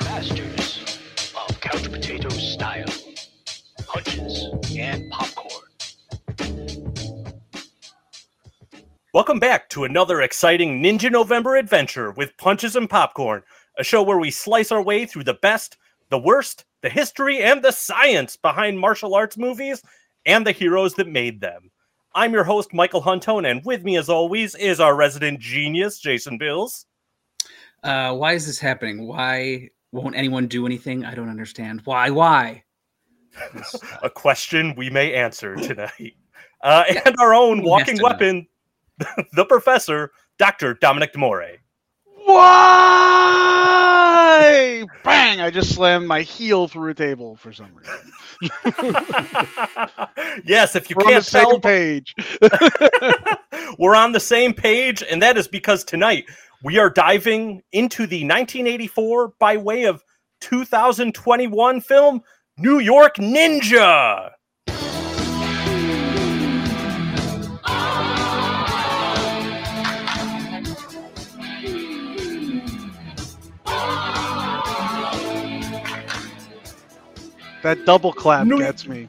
Masters of couch potato style, punches and popcorn. Welcome back to another exciting Ninja November adventure with Punches and Popcorn, a show where we slice our way through the best, the worst, the history, and the science behind martial arts movies and the heroes that made them. I'm your host, Michael Huntone, and with me, as always, is our resident genius, Jason Bills. Uh, why is this happening? Why won't anyone do anything? I don't understand. Why? Why? a question we may answer tonight. Uh, and our own walking weapon, the professor, Dr. Dominic Demore. Why? Bang! I just slammed my heel through a table for some reason. yes, if you We're on the can't tell, page. we're on the same page, and that is because tonight we are diving into the 1984 by way of 2021 film New York Ninja. That double clap New- gets me.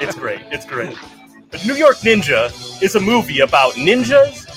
It's great. It's great. But New York Ninja is a movie about ninjas,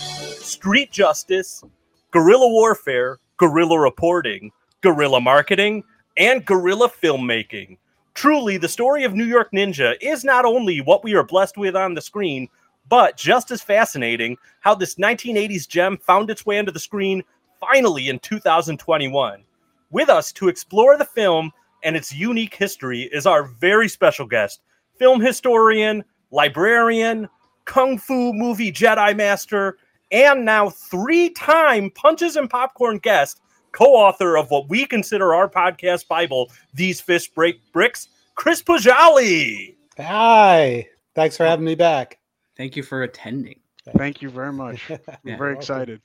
street justice, guerrilla warfare, guerrilla reporting, guerrilla marketing, and guerrilla filmmaking. Truly, the story of New York Ninja is not only what we are blessed with on the screen, but just as fascinating how this 1980s gem found its way onto the screen finally in 2021. With us to explore the film and its unique history is our very special guest, film historian, librarian, kung fu movie Jedi master, and now three time Punches and Popcorn guest, co author of what we consider our podcast Bible, These Fists Break Bricks, Chris Poggiali. Hi. Thanks for having me back. Thank you for attending. Thank you very much. We're Yeah. very welcome. excited.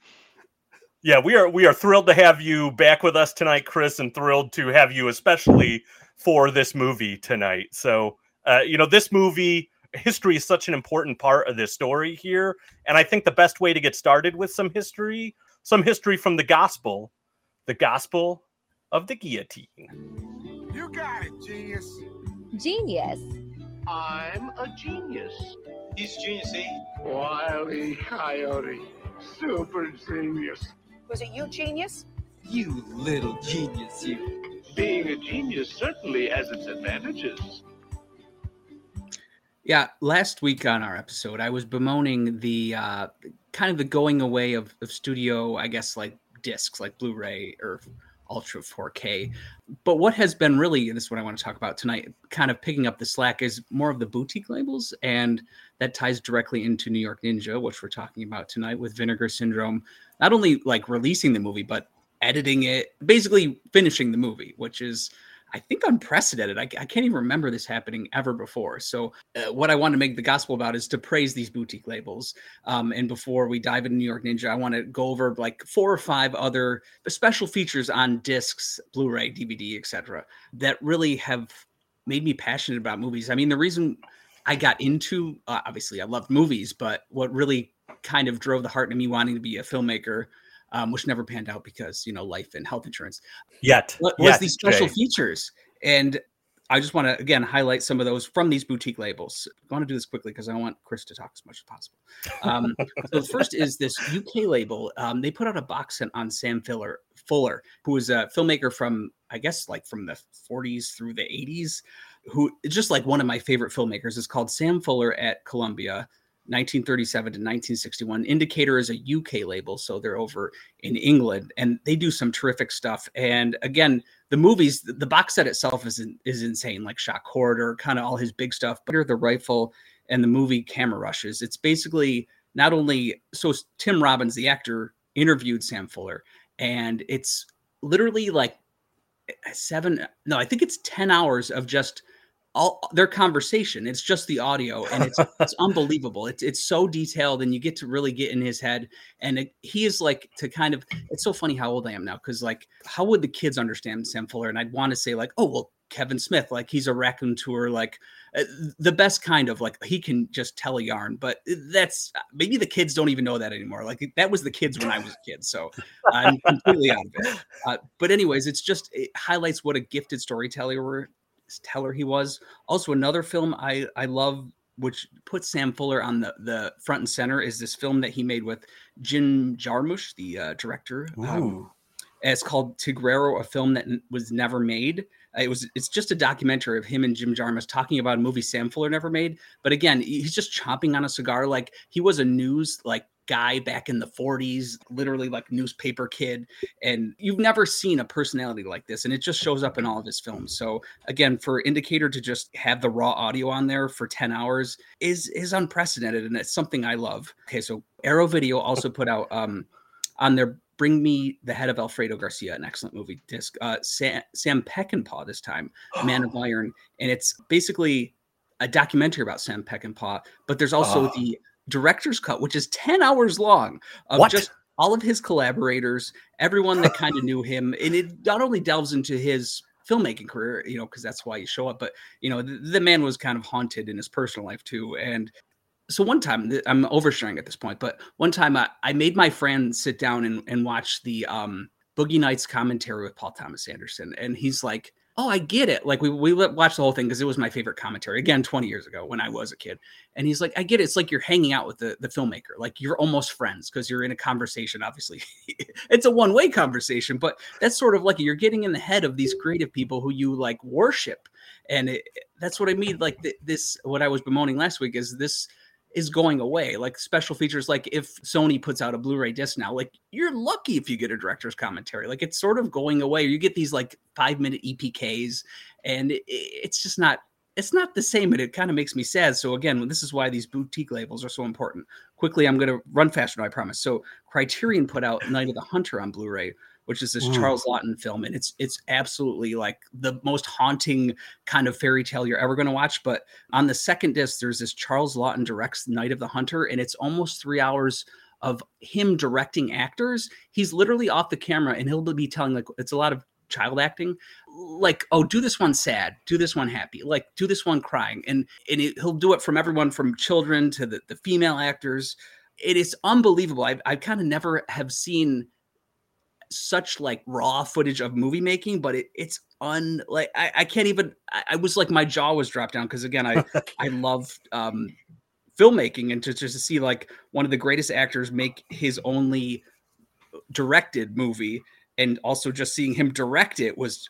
Yeah, we are we are thrilled to have you back with us tonight, Chris, and thrilled to have you especially for this movie tonight. So, uh, you know, this movie history is such an important part of this story here, and I think the best way to get started with some history, some history from the gospel, the gospel of the guillotine. You got it, genius. Genius. I'm a genius. He's genius, eh? Wiley Coyote. Super genius. Was it you, genius? You little genius, you. Being a genius certainly has its advantages. Yeah, last week on our episode, I was bemoaning the uh, kind of the going away of, of studio, I guess, like discs, like Blu-ray or Ultra 4K. But what has been really, and this is what I want to talk about tonight, kind of picking up the slack is more of the boutique labels, and that ties directly into New York Ninja, which we're talking about tonight with Vinegar Syndrome. Not only like releasing the movie, but editing it, basically finishing the movie, which is I think unprecedented. I, I can't even remember this happening ever before. So, uh, what I want to make the gospel about is to praise these boutique labels. Um, and before we dive into New York Ninja, I want to go over like four or five other special features on discs, Blu-ray, DVD, etc., that really have made me passionate about movies. I mean, the reason I got into uh, obviously I loved movies, but what really kind of drove the heart into me wanting to be a filmmaker. Um, which never panned out because you know life and health insurance. Yet, was yet, these special Jay. features. And i just want to again highlight some of those from these boutique labels. I want to do this quickly because i want chris to talk as much as possible. Um, so the first is this uk label um, they put out a box set on sam fuller fuller who was a filmmaker from i guess like from the 40s through the 80s who just like one of my favorite filmmakers is called sam fuller at columbia 1937 to 1961. Indicator is a UK label, so they're over in England, and they do some terrific stuff. And again, the movies, the box set itself is in- is insane, like Shock Corridor, kind of all his big stuff. But the rifle and the movie camera rushes. It's basically not only so Tim Robbins, the actor, interviewed Sam Fuller, and it's literally like eh, seven. No, I think it's ten hours of just all their conversation. It's just the audio, and it's it's unbelievable. It's it's so detailed, and you get to really get in his head. And it, he is like to kind of. It's so funny how old I am now because like how would the kids understand Sam Fuller? And I'd want to say like, oh well, Kevin Smith, like he's a raconteur, like uh, the best kind of like he can just tell a yarn. But that's maybe the kids don't even know that anymore. Like that was the kids when I was a kid, so I'm completely out of it. Uh, but anyways, it's just it highlights what a gifted storyteller teller he was. Also, another film I I love, which puts Sam Fuller on the the front and center, is this film that he made with Jim Jarmusch, the uh, director. Um, it's called Tigrero, a film that was never made. Uh, It was it's just a documentary of him and Jim Jarmusch talking about a movie Sam Fuller never made. But again, he's just chomping on a cigar like he was a news like guy back in the 40s, literally like newspaper kid. And you've never seen a personality like this. And it just shows up in all of his films. So again, for Indicator to just have the raw audio on there for 10 hours is is unprecedented. And it's something I love. Okay, so Arrow Video also put out um on their Bring Me the Head of Alfredo Garcia, an excellent movie disc. Uh, Sam, Sam Peckinpah this time, Man of Iron, and it's basically a documentary about Sam Peckinpah. But there's also Oh. the director's cut, which is ten hours long of What? just all of his collaborators, everyone that kind of knew him, and it not only delves into his filmmaking career, you know, because that's why you show up, but you know, the, the man was kind of haunted in his personal life too, and so one time i'm oversharing at this point but one time I, I made my friend sit down and, and watch the um boogie nights commentary with paul thomas anderson and he's like oh i get it. Like we, we watched the whole thing because it was my favorite commentary again 20 years ago when i was a kid. And he's like i get it. It's like you're hanging out with the, the filmmaker. Like you're almost friends because you're in a conversation obviously. It's a one-way conversation but that's sort of like you're getting in the head of these creative people who you like worship. And it, that's what i mean. Like th- this what i was bemoaning last week is this is going away. Like special features, like if Sony puts out a Blu-ray disc now, like you're lucky if you get a director's commentary. Like it's sort of going away. You get these like five minute EPKs, and it, it's just not. It's not the same, and it kind of makes me sad. So again, this is why these boutique labels are so important. Quickly, I'm going to run faster, I promise. So Criterion put out Night of the Hunter on Blu-ray, which is this Mm. Charles Laughton film, and it's it's absolutely like the most haunting kind of fairy tale you're ever going to watch. But on the second disc, there's this Charles Laughton directs Night of the Hunter, and it's almost three hours of him directing actors. He's literally off the camera, and he'll be telling like it's a lot of child acting, like oh, do this one sad, do this one happy, like do this one crying, and and it, he'll do it from everyone from children to the, the female actors. It is unbelievable. I I kind of never have seen such like raw footage of movie making, but it, it's un like I, I can't even I, I was like my jaw was dropped down because again I I love um filmmaking and to just to see like one of the greatest actors make his only directed movie and also just seeing him direct it was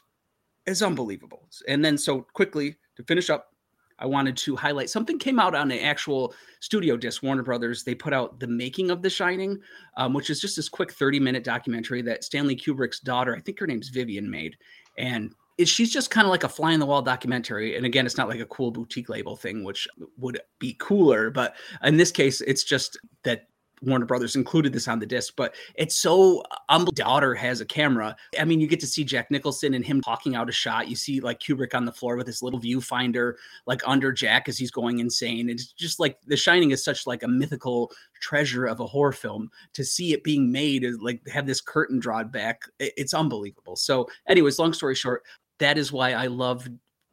is unbelievable. And then so quickly to finish up, I wanted to highlight something came out on an actual studio disc. Warner Brothers they put out the making of The Shining, um, which is just this quick thirty minute documentary that Stanley Kubrick's daughter, I think her name's Vivian, made, and it, she's just kind of like a fly in the wall documentary. And again, it's not like a cool boutique label thing, which would be cooler, but in this case, it's just that Warner Brothers included this on the disc, but it's so um daughter has a camera. I mean, you get to see Jack Nicholson and him talking out a shot. You see like Kubrick on the floor with his little viewfinder, like under Jack as he's going insane. It's just like The Shining is such like a mythical treasure of a horror film. To see it being made is like have this curtain drawn back. It's unbelievable. So, anyways, long story short, that is why I love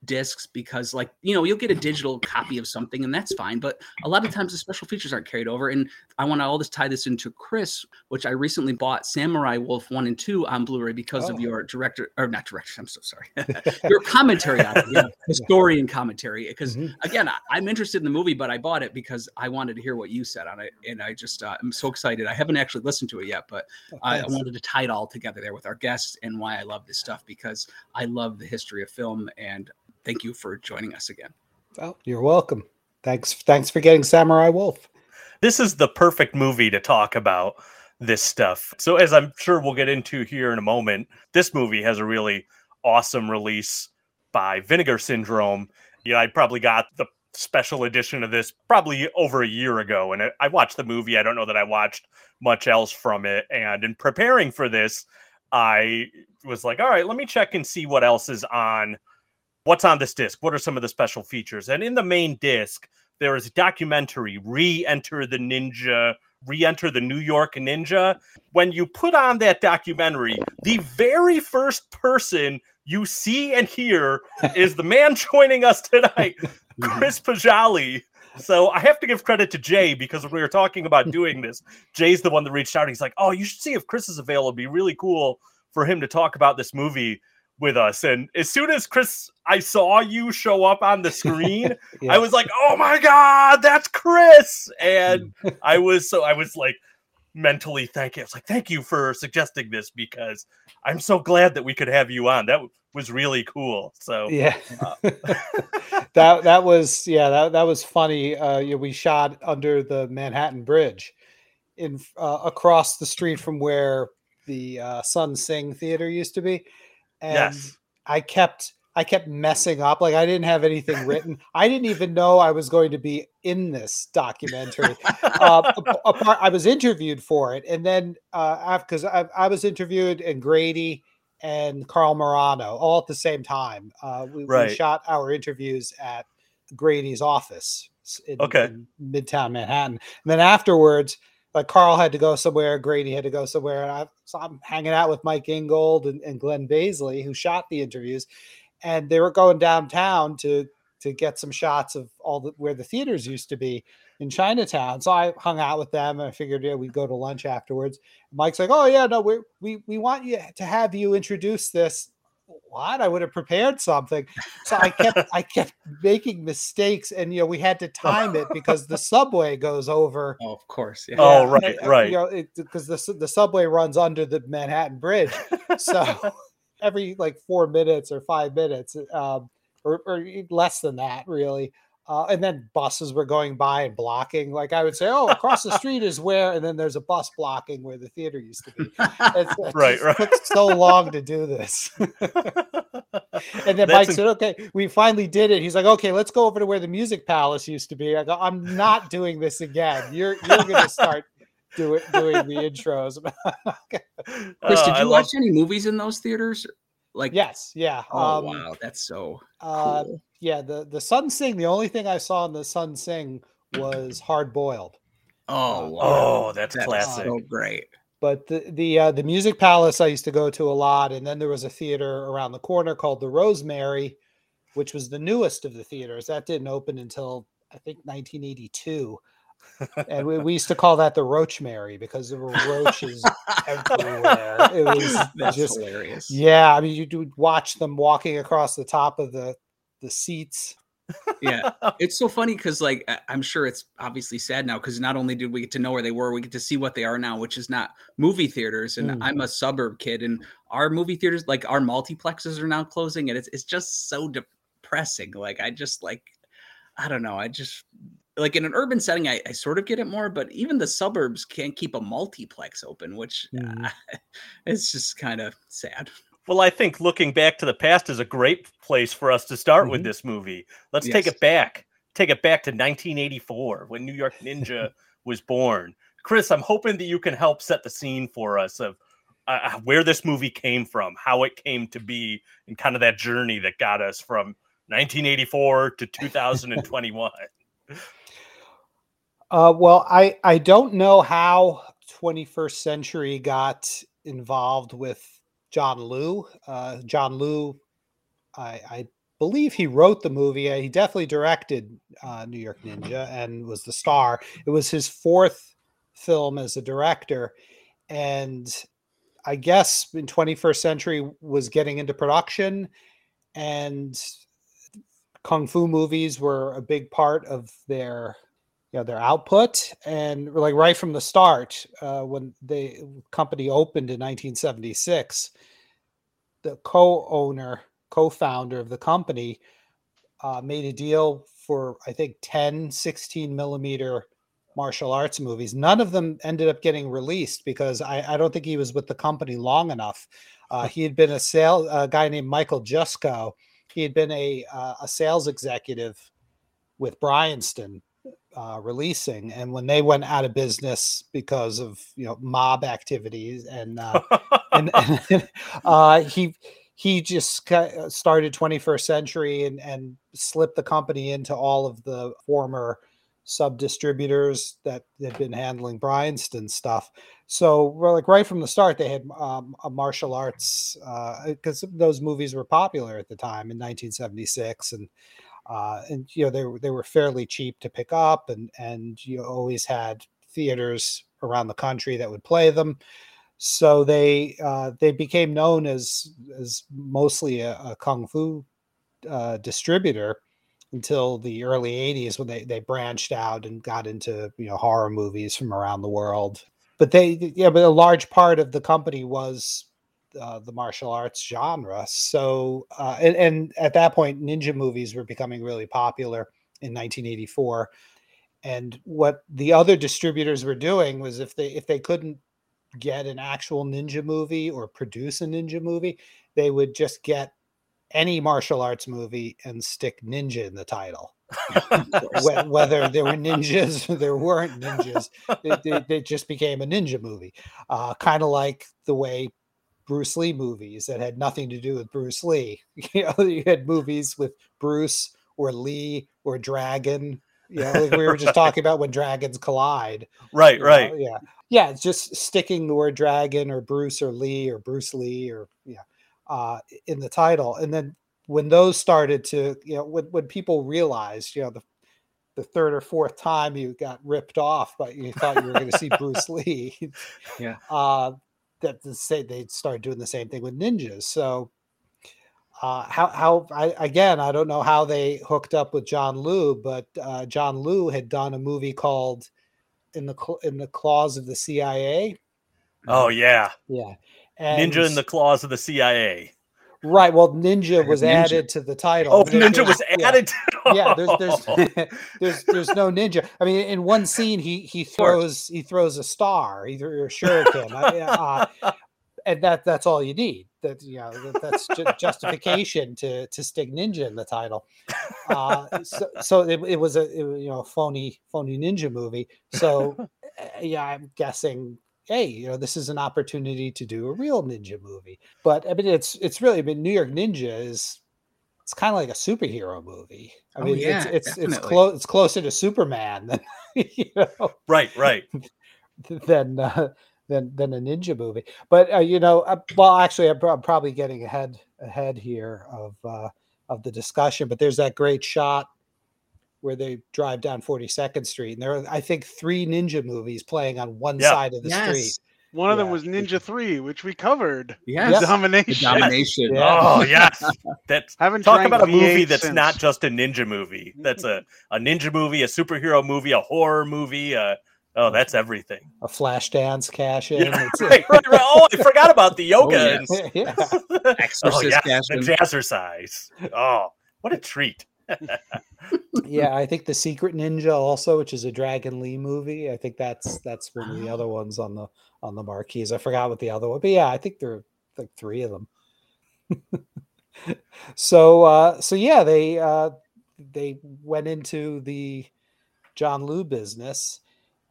discs because like you know you'll get a digital copy of something and that's fine but a lot of times the special features aren't carried over and I want to all this tie this into Chris, which I recently bought Samurai Wolf 1 and 2 on Blu-ray because of Oh. your director or not director, I'm so sorry. your commentary on it, know, historian commentary. Because Mhm. again, I, I'm interested in the movie, but I bought it because I wanted to hear what you said on it. And I just uh, I'm so excited. I haven't actually listened to it yet, but I, I wanted to tie it all together there with our guests and why I love this stuff because I love the history of film and thank you for joining us again. Well, you're welcome. Thanks. Thanks for getting Samurai Wolf. This is the perfect movie to talk about this stuff. So, as I'm sure we'll get into here in a moment, this movie has a really awesome release by Vinegar Syndrome. Yeah, I probably got the special edition of this probably over a year ago, and I, I watched the movie. I don't know that I watched much else from it. And in preparing for this, I was like, all right, let me check and see what else is on what's on this disc? What are some of the special features? And in the main disc, there is a documentary, Re-Enter the Ninja, Re-Enter the New York Ninja. When you put on that documentary, the very first person you see and hear is the man joining us tonight, Chris Poggiali. So I have to give credit to Jay because when we were talking about doing this, Jay's the one that reached out. He's like, "Oh, you should see if Chris is available. It'd be really cool for him to talk about this movie with us." And as soon as Chris, I saw you show up on the screen, Yeah. I was like, "Oh my god, that's Chris!" And I was so I was like mentally thanking. I was like, "Thank you for suggesting this because I'm so glad that we could have you on. That was really cool." So yeah uh, that that was yeah that, that was funny uh yeah, we shot under the manhattan bridge in uh, across the street from where the uh sun sing theater used to be and yes, i kept i kept messing up like i didn't have anything written i didn't even know i was going to be in this documentary uh, apart, I was interviewed for it, and then uh, because I, I was interviewed and Grady and Carl Morano all at the same time. Uh, we, Right. we shot our interviews at Grady's office in, Okay. in Midtown Manhattan, and then afterwards. Like Carl had to go somewhere, Grady had to go somewhere, and I, so I'm hanging out with Mike Ingold and, and Glenn Baisley, who shot the interviews, and they were going downtown to to get some shots of all the where the theaters used to be in Chinatown. So I hung out with them and I figured yeah, we'd go to lunch afterwards. Mike's like, Oh yeah, no, we we we want you to have you introduce this. What? I would have prepared something. So I kept I kept making mistakes and you know we had to time it because the subway goes over Oh, of course. Yeah. Oh, right, uh, right. You know, because the the subway runs under the Manhattan Bridge, so every like four minutes or five minutes, um, or, or less than that, really. Uh, and then buses were going by and blocking. Like I would say, "Oh, across the street is where," and then there's a bus blocking where the theater used to be. It's, it Right, just right. took so long to do this. And then That's Mike in- said, "Okay, we finally did it." He's like, "Okay, let's go over to where the Music Palace used to be." I go, "I'm not doing this again. You're you're going to start doing doing the intros." Chris, Uh, did you love- watch any movies in those theaters? Like, yes, yeah. Oh um, wow, that's so uh, cool. Yeah, the the Sun Sing. The only thing I saw in the Sun Sing was Hard Boiled. Oh, wow. Oh, that's That is classic. So great. But the the uh, the Music Palace I used to go to a lot, and then there was a theater around the corner called the Rosemary, which was the newest of the theaters. That didn't open until I think 1982, and we, we used to call that the roach mary because there were roaches everywhere. It was That's just hilarious. yeah. I mean, you would watch them walking across the top of the the seats. yeah it's so funny because like i'm sure it's obviously sad now because not only did we get to know where they were we get to see what they are now which is not movie theaters and Mm. i'm a suburb kid and our movie theaters like our multiplexes are now closing and it's, it's just so depressing like i just like i don't know i just like in an urban setting I, I sort of get it more but even the suburbs can't keep a multiplex open which Mhm. it's just kind of sad Well, I think looking back to the past is a great place for us to start with Mhm. this movie. Let's take it back. Take it back to 1984 when New York Ninja was born. Chris, I'm hoping that you can help set the scene for us of uh, where this movie came from, how it came to be, and kind of that journey that got us from 1984 to 2021. Uh, well, I I don't know how 21st Century got involved with John Liu. Uh, John Liu, I, I believe he wrote the movie. Uh, He definitely directed uh, New York Ninja and was the star. It was his fourth film as a director, and I guess in 21st Century was getting into production, and kung fu movies were a big part of their you know their output and like right from the start uh, when the company opened in 1976 the co-owner co-founder of the company uh, made a deal for i think 10 16 millimeter martial arts movies. None of them ended up getting released because i, I don't think he was with the company long enough. Uh, he had been a sale a guy named michael jusko. He had been a uh, a sales executive with bryanston uh, releasing and when they went out of business because of you know mob activities and uh, and, and uh, he he just uh, started 21st Century and and slipped the company into all of the former sub distributors that had been handling Bryanston stuff. So, well, like right from the start, they had um, a martial arts because those movies were popular at the time in 1976, and uh, and you know they were they were fairly cheap to pick up, and and you always had theaters around the country that would play them. So they uh, they became known as as mostly a, a kung fu uh, distributor until the early 80s when they, they branched out and got into you know horror movies from around the world but they yeah but a large part of the company was uh, the martial arts genre so uh, and, and at that point ninja movies were becoming really popular in 1984 and what the other distributors were doing was if they if they couldn't get an actual ninja movie or produce a ninja movie they would just get any martial arts movie and stick ninja in the title. Whether there were ninjas or there weren't ninjas, it, it, it just became a ninja movie. Uh, kind of like the way Bruce Lee movies that had nothing to do with Bruce Lee. You know, you had movies with Bruce or Lee or Dragon. You know, like we were just talking about when dragons collide. Right, you know, right. Yeah. Yeah. It's just sticking the word dragon or Bruce or Lee or Bruce Lee or, yeah, uh, in the title. And then when those started to, you know, when, when people realized, you know, the, the third or fourth time you got ripped off, but you thought you were going to see Bruce Lee. Yeah. Uh, that the say they started doing the same thing with ninjas. So, uh, how how I again I don't know how they hooked up with John Liu, but uh, John Liu had done a movie called in the in the claws of the CIA. Oh yeah, Yeah, Ninja in the claws of the CIA. Right. Well, Ninja was Ninja. added to the title. Oh, Ninja there's- was yeah. added. To, yeah there's there's there's there's no ninja i mean in one scene he he throws he throws a star either a shuriken uh, uh, and that that's all you need that you know that, that's ju- justification to to stick ninja in the title uh so, so it, it was a it you know phony phony ninja movie so uh, yeah i'm guessing hey you know this is an opportunity to do a real ninja movie but i mean it's it's really I mean, new york ninja is it's kind of like a superhero movie. I Oh, mean, yeah, it's it's it's close. It's closer to Superman than you know right, right. than uh, than than a ninja movie. But uh, you know, uh, well, actually, I'm, prob- probably getting ahead ahead here of uh, of the discussion. But there's that great shot where they drive down 42nd Street, and there are, I think, three ninja movies playing on one Yeah. side of the street. Yes. One of them was Ninja 3, which we covered. Yes. The domination. The domination. Yeah. Oh yes, that's Haven't talk about a movie V8 that's since. not just a ninja movie. That's a a ninja movie, a superhero movie, a horror movie. Uh, oh, that's everything. A flash dance cash in. Yeah, right, right, right. Oh, I forgot about the yoga. yes. and- yeah. oh Exorcist yeah, cash the jazzercise. Oh, what a treat. Yeah, I think the Secret Ninja also, which is a Dragon Lee movie. I think that's that's one of the other ones on the on the marquees. I forgot what the other one, but yeah, I think there are like three of them. so uh so yeah, they uh they went into the John Liu business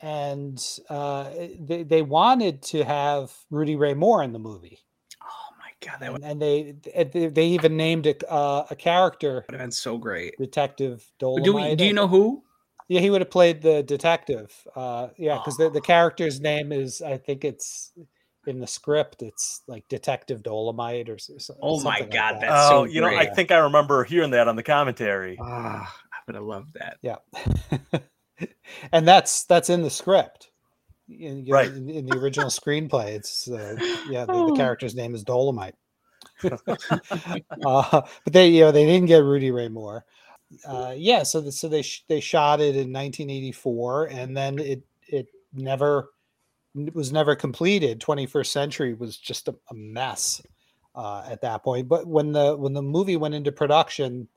and uh they, they wanted to have Rudy Ray Moore in the movie. Oh my god, that would And, and they and they they even named a uh, a character have been so great. Detective Do we? Dolomite. Do you know who? yeah, he would have played the detective. Uh, yeah, because the, the Oh. character's name is, I think it's in the script, it's like Detective Dolomite or s- s- Oh my something like God, that. That's oh, so you know, I think I remember hearing that on the commentary. Ah, I would have loved that. yeah, and that's that's in the script. In, Right. in, in the original screenplay, it's uh, yeah, the, Oh. the character's name is Dolomite. uh, but they, you know, they didn't get Rudy Ray Moore. Uh, yeah, so the, so they sh- they shot it in 1984, and then it it never it was never completed. 21st Century was just a, a mess uh, at that point. But when the when the movie went into production,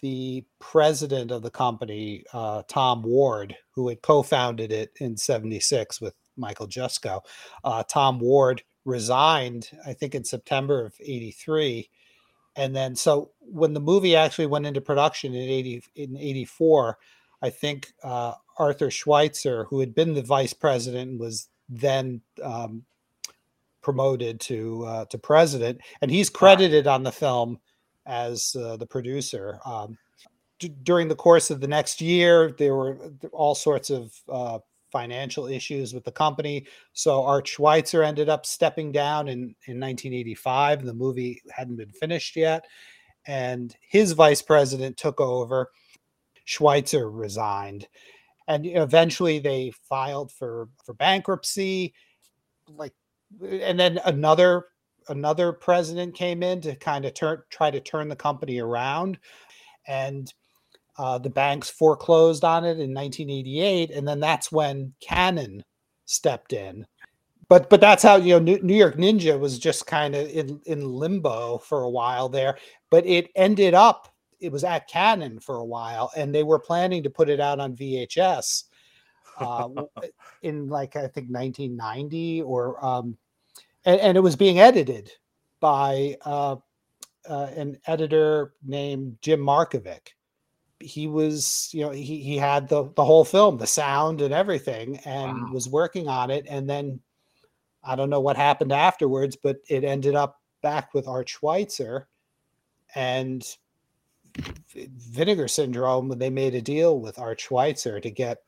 the president of the company, uh, Tom Ward, who had co-founded it in '76 with Michael Jusko, uh, Tom Ward resigned, I think, in September of '83, and then so when the movie actually went into production in '80 in '84, I think uh, Arthur Schweitzer, who had been the vice president, and was then um, promoted to uh, to president, and he's credited on the film as uh, the producer. Um, d- during the course of the next year, there were all sorts of uh, financial issues with the company. So Art Schweitzer ended up stepping down in, in 1985. The movie hadn't been finished yet. And his vice president took over. Schweitzer resigned. And eventually they filed for, for bankruptcy. Like, and then another another president came in to kind of turn try to turn the company around. And uh, the banks foreclosed on it in 1988, and then that's when Cannon stepped in. But but that's how you know New, York Ninja was just kind of in in limbo for a while there. But it ended up it was at Cannon for a while, and they were planning to put it out on VHS uh, in like I think 1990 or um, and, and it was being edited by uh, uh, an editor named Jim Markovic he was you know he, he had the the whole film the sound and everything and wow. was working on it and then i don't know what happened afterwards but it ended up back with art schweitzer and vinegar syndrome they made a deal with art schweitzer to get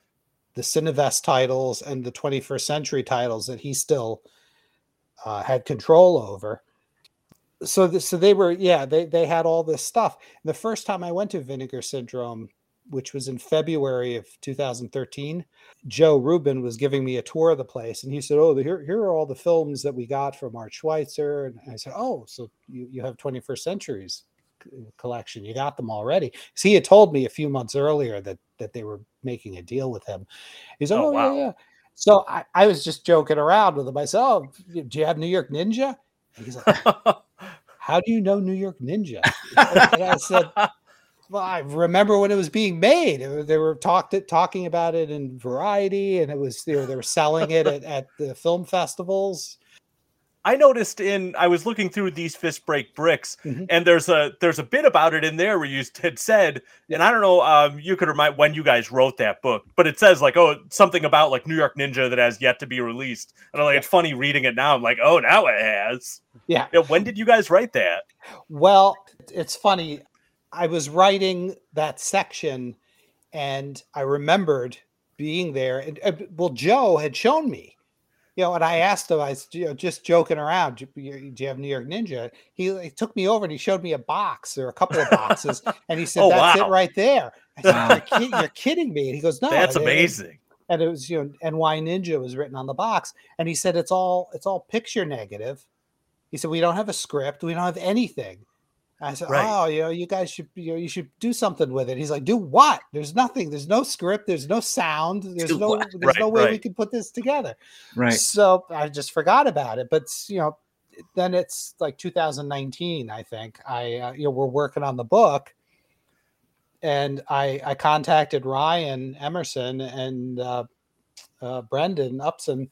the cinevest titles and the 21st century titles that he still uh, had control over. So the, so they were yeah they they had all this stuff. The first time i went to vinegar syndrome which was in february of 2013 joe rubin was giving me a tour of the place and he said oh here, here are all the films that we got from art schweitzer. And i said oh so you, you have 21st centuries collection. You got them already. Because he had told me a few months earlier that that they were making a deal with him. He's oh, oh wow. yeah, yeah so I, I was just joking around with him i said oh do you have new york ninja and he's like how do you know New York Ninja? and I said, well, I remember when it was being made. They were talked talking about it in Variety, and it was they were, they were selling it at, at the film festivals. I noticed in I was looking through these fists break bricks, mm-hmm. and there's a there's a bit about it in there where you had said, and I don't know, um, you could remind when you guys wrote that book, but it says like, oh, something about like New York Ninja that has yet to be released, and I'm like, yeah. it's funny reading it now. I'm like, oh, now it has. Yeah. yeah. When did you guys write that? Well, it's funny. I was writing that section, and I remembered being there, and uh, well, Joe had shown me you know, and I asked him, I was you know, just joking around, do you, do you have New York Ninja? He, he, took me over and he showed me a box or a couple of boxes, and he said, oh, "That's wow. it right there." I said, you're, you're, kidding me? And he goes, "No, that's amazing." And it was you know, NY Ninja was written on the box, and he said it's all it's all picture negative. He said we don't have a script, we don't have anything. I said, right. "Oh, you know, you guys should, you know, you should do something with it." He's like, "Do what? There's nothing. There's no script. There's no sound. There's do no, what? there's right, no way right. we can put this together." Right. So I just forgot about it. But you know, then it's like 2019. I think I, uh, you know, we're working on the book, and I, I contacted Ryan Emerson and uh, uh, Brendan Upson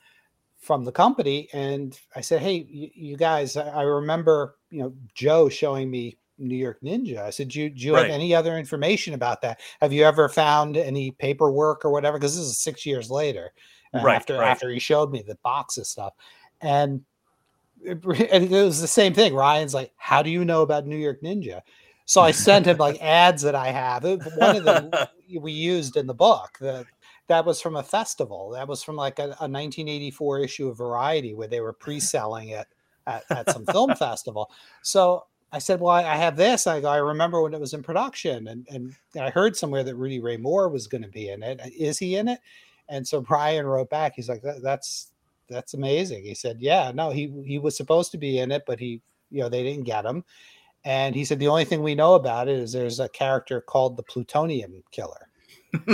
from the company and I said, Hey, you, you guys, I, I, remember, you know, Joe showing me New York Ninja. I said, Do you, do you right. have any other information about that? Have you ever found any paperwork or whatever? Because this is six years later uh, right, after right. after he showed me the box of stuff. And it, and it was the same thing. Ryan's like, How do you know about New York Ninja? So I sent him like ads that I have. One of them we used in the book. The that was from a festival. That was from like a, a 1984 issue of Variety where they were pre-selling it at, at some film festival. So I said, "Well, I, I have this." I go, "I remember when it was in production, and and I heard somewhere that Rudy Ray Moore was going to be in it. Is he in it?" And so Brian wrote back. He's like, that, "That's that's amazing." He said, "Yeah, no, he he was supposed to be in it, but he, you know, they didn't get him." And he said, "The only thing we know about it is there's a character called the Plutonium Killer."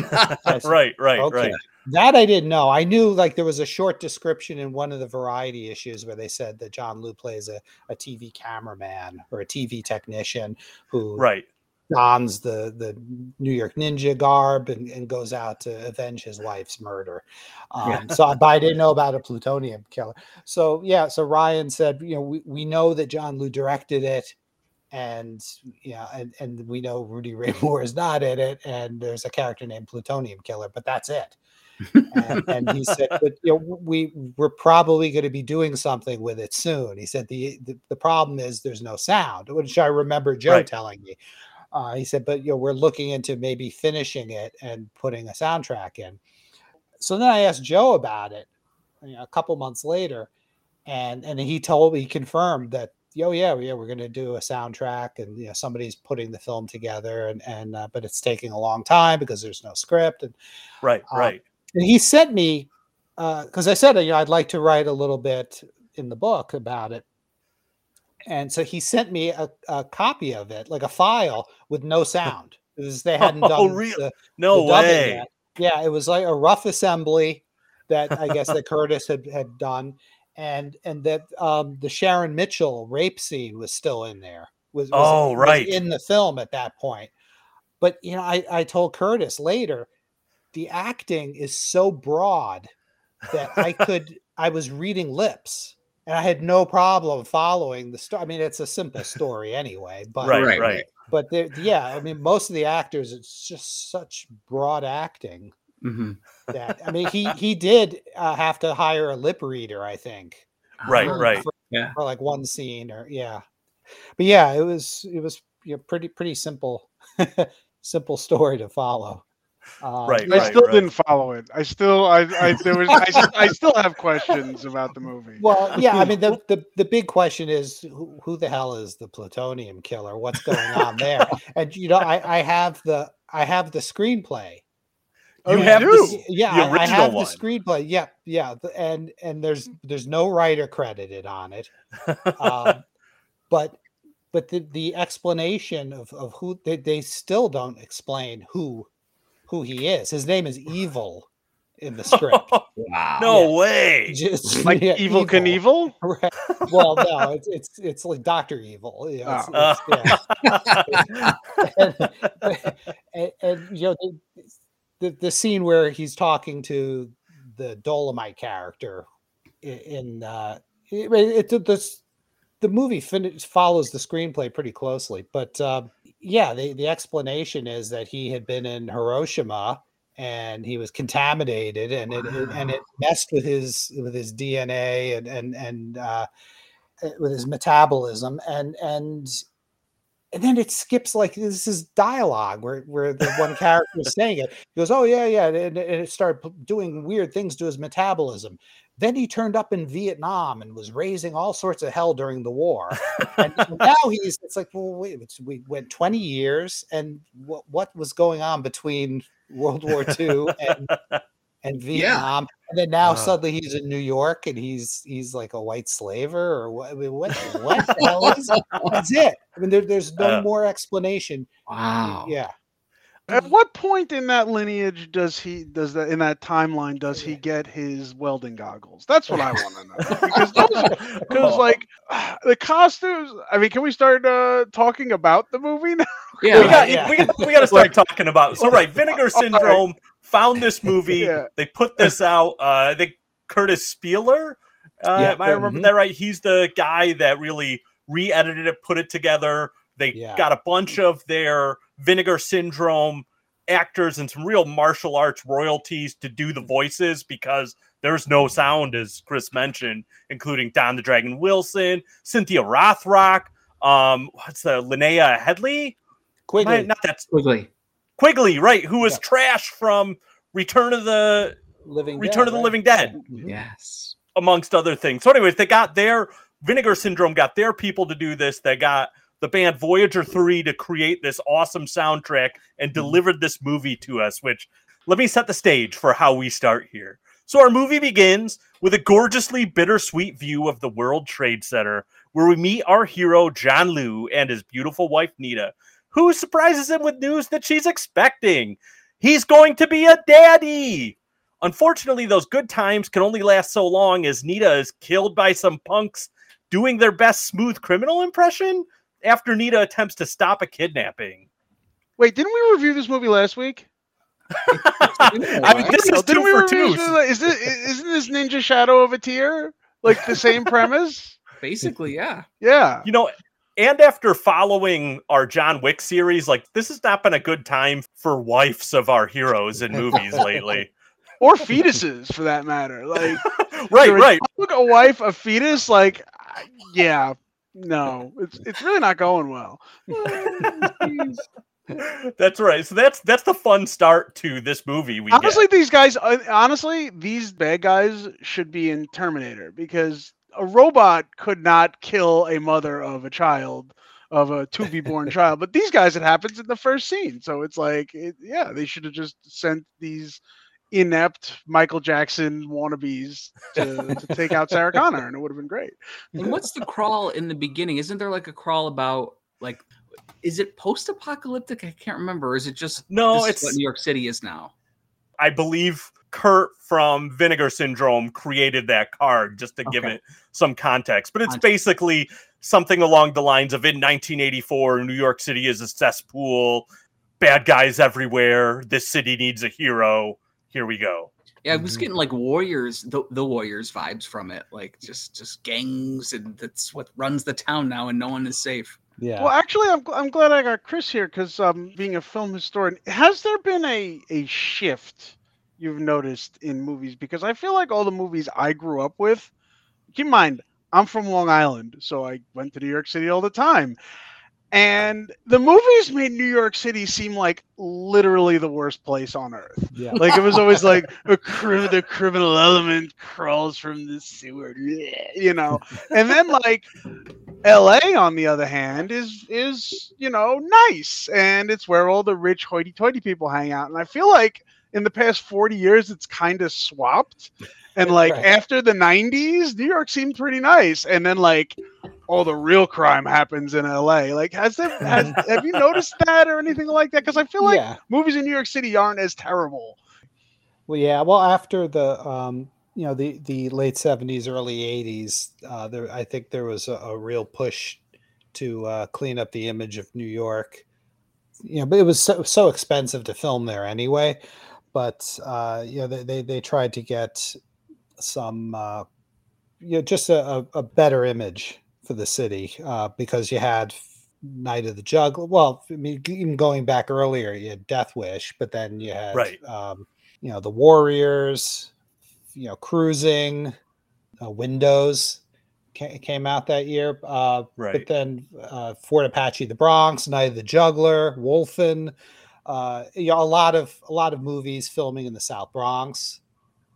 right, right, okay. right. That I didn't know. I knew like there was a short description in one of the variety issues where they said that John Liu plays a, a TV cameraman or a TV technician who right dons the the New York Ninja garb and, and goes out to avenge his wife's murder. Um, so, but I didn't know about a plutonium killer. So yeah, so Ryan said, you know, we, we know that John Liu directed it, and yeah, and and we know Rudy Ray Moore is not in it, and there's a character named Plutonium Killer, but that's it. and, and he said, but you know, we we're probably going to be doing something with it soon. He said the, the the problem is there's no sound, which I remember Joe Right. telling me. Uh, he said, but you know, we're looking into maybe finishing it and putting a soundtrack in. So then I asked Joe about it you know, a couple months later, and and he told me he confirmed that oh yeah yeah we're going to do a soundtrack and you know somebody's putting the film together and and uh, but it's taking a long time because there's no script and Right, Uh, right. and he sent me because I said you know I'd like to write a little bit in the book about it, and so he sent me a, a copy of it, like a file with no sound. Because they hadn't done. Oh, done really? the, No the way. yet. Yeah, it was like a rough assembly that I guess that Kurtis had had done, and and that um, the Sharon Mitchell rape scene was still in there. Was, was Oh, was right. in the film at that point. But you know, I I told Kurtis later, the acting is so broad that I could I was reading lips. And I had no problem following the story. I mean, it's a simple story anyway, but Right, Right, right. right. but there, yeah, I mean, most of the actors, it's just such broad acting Mhm. that I mean, he he did uh, have to hire a lip reader, I think, Right, Ah, right. for, Yeah. for like one scene or yeah, but yeah, it was it was you know, pretty pretty simple, simple story to follow. Um, Right, I still right. didn't follow it. I still, I, I there was, I, s- I still have questions about the movie. Well, yeah, I mean, the, the, the big question is who, who the hell is the plutonium killer? What's going on there? And you know, I, I have the I have the screenplay. You you have do? this, Yeah, the I- I, have one. the screenplay. Yeah, yeah, and and there's there's no writer credited on it. Um, but but the the explanation of of who they, they still don't explain who who he is. His name is Evil in the script. Wow. no Yeah. way. Just like yeah, Evel Knievel? Right. Well, no, it's it's it's like Doctor Evil. You know, it's- Oh. it's- yeah. and, and, and, you know the, the scene where he's talking to the Dolomite character in uh, it, it, this the movie fin- follows the screenplay pretty closely, but um, yeah, the the explanation is that he had been in Hiroshima and he was contaminated and it, it- and it messed with his with his DNA and and and uh, uh, with his metabolism and and and then it skips like this is dialogue where where the one character is saying it. He goes, "Oh yeah, yeah," and, and it started doing weird things to his metabolism. Then he turned up in Vietnam and was raising all sorts of hell during the war. and now he's it's like, well, wait, we went 20 years, and what what was going on between World War II and and Vietnam, and then now Uh. suddenly he's in New York and he's he's like a white slaver or what? I mean, what what the hell is it? That's it. I mean, there, there's no Uh. more explanation. Wow. Yeah. At what point in that lineage does he does that in that timeline does he get his welding goggles? That's what I want to know. Because those, because like the costumes. I mean, can we start uh, talking about the movie now? Yeah. we got yeah. we got we got to start talking about. So right, Vinegar Syndrome found this movie. Yeah. They put this out. Uh, I think Kurtis Spieler. Uh, Yeah. am I remember Mhm. that right? He's the guy that really re-edited it, put it together. They Yeah. got a bunch of their Vinegar Syndrome actors and some real martial arts royalties to do the voices because there's no sound, as Chris mentioned, including Don the Dragon Wilson, Cynthia Rothrock, um, what's the Linnea Headley? Quigley. My- not that Quigley. Quigley, right? Who was Yeah. trash from Return of the Living Return Dead, of the right? Living Dead, Mhm. Yes. amongst other things. So, anyways, they got their Vinegar Syndrome got their people to do this. They got the band Voyager 3 to create this awesome soundtrack and delivered this movie to us, which let me set the stage for how we start here. So, our movie begins with a gorgeously bittersweet view of the World Trade Center, where we meet our hero, John Liu, and his beautiful wife, Nita, who surprises him with news that she's expecting. He's going to be a daddy. Unfortunately, those good times can only last so long as Nita is killed by some punks doing their best smooth criminal impression after Nita attempts to stop a kidnapping. Wait, didn't we review this movie last week? I mean, this is two didn't for review two. Is this isn't this Ninja Shadow of a Tear like the same premise? Basically, yeah. Yeah. You know, and after following our John Wick series, like this has not been a good time for wives of our heroes in movies lately. or fetuses for that matter. Like right, right. dog, a wife, a fetus. Like, yeah, no, it's it's really not going well. That's right. So that's that's the fun start to this movie. We honestly, get. these guys, uh, honestly, these bad guys should be in Terminator because a robot could not kill a mother of a child of a to be born child, but these guys, it happens in the first scene. So it's like, it, yeah, they should have just sent these inept Michael Jackson wannabes to, to take out Sarah Connor, and it would have been great. And what's the crawl in the beginning? Isn't there like a crawl about like is it post-apocalyptic? I can't remember. Or is it just No, this is it's- what New York City is now? I believe Kurt from Vinegar Syndrome created that card just to give it some context. But it's Context. basically something along the lines of in 1984, New York City is a cesspool, bad guys everywhere. This city needs a hero. Here we go. Yeah, I was Mhm. getting like Warriors, the, the Warriors vibes from it, like just just gangs, and that's what runs the town now, and no one is safe. Yeah. Well, actually, I'm, I'm glad I got Chris here because um, being a film historian, has there been a, a shift you've noticed in movies? Because I feel like all the movies I grew up with, keep in mind, I'm from Long Island, so I went to New York City all the time. And the movies made New York City seem like literally the worst place on earth. yeah. Like it was always like a crim- the criminal element crawls from the sewer, you know. And then like L.A. on the other hand is is you know nice, and it's where all the rich hoity-toity people hang out. And I feel like in the past forty years, it's kind of swapped. And like Right. after the '90s, New York seemed pretty nice, and then like all the real crime happens in L.A. Like has there has, have you noticed that or anything like that? Because I feel like yeah. movies in New York City aren't as terrible. Well, yeah. Well, after the um, you know the the late seventies, early eighties, uh, there I think there was a, a real push to uh, clean up the image of New York. You know, but it was so so expensive to film there anyway. But uh, you know, they, they they tried to get some uh, you know just a, a, a better image for the city uh, because you had Night of the Juggler. Well, I mean, even going back earlier, you had Death Wish, but then you had Right. um, you know the Warriors, you know, Cruising, uh, Windows ca- came out that year. Uh, Right. But then uh, Fort Apache, The Bronx, Night of the Juggler, Wolfen. Uh, you know, a lot of a lot of movies filming in the South Bronx.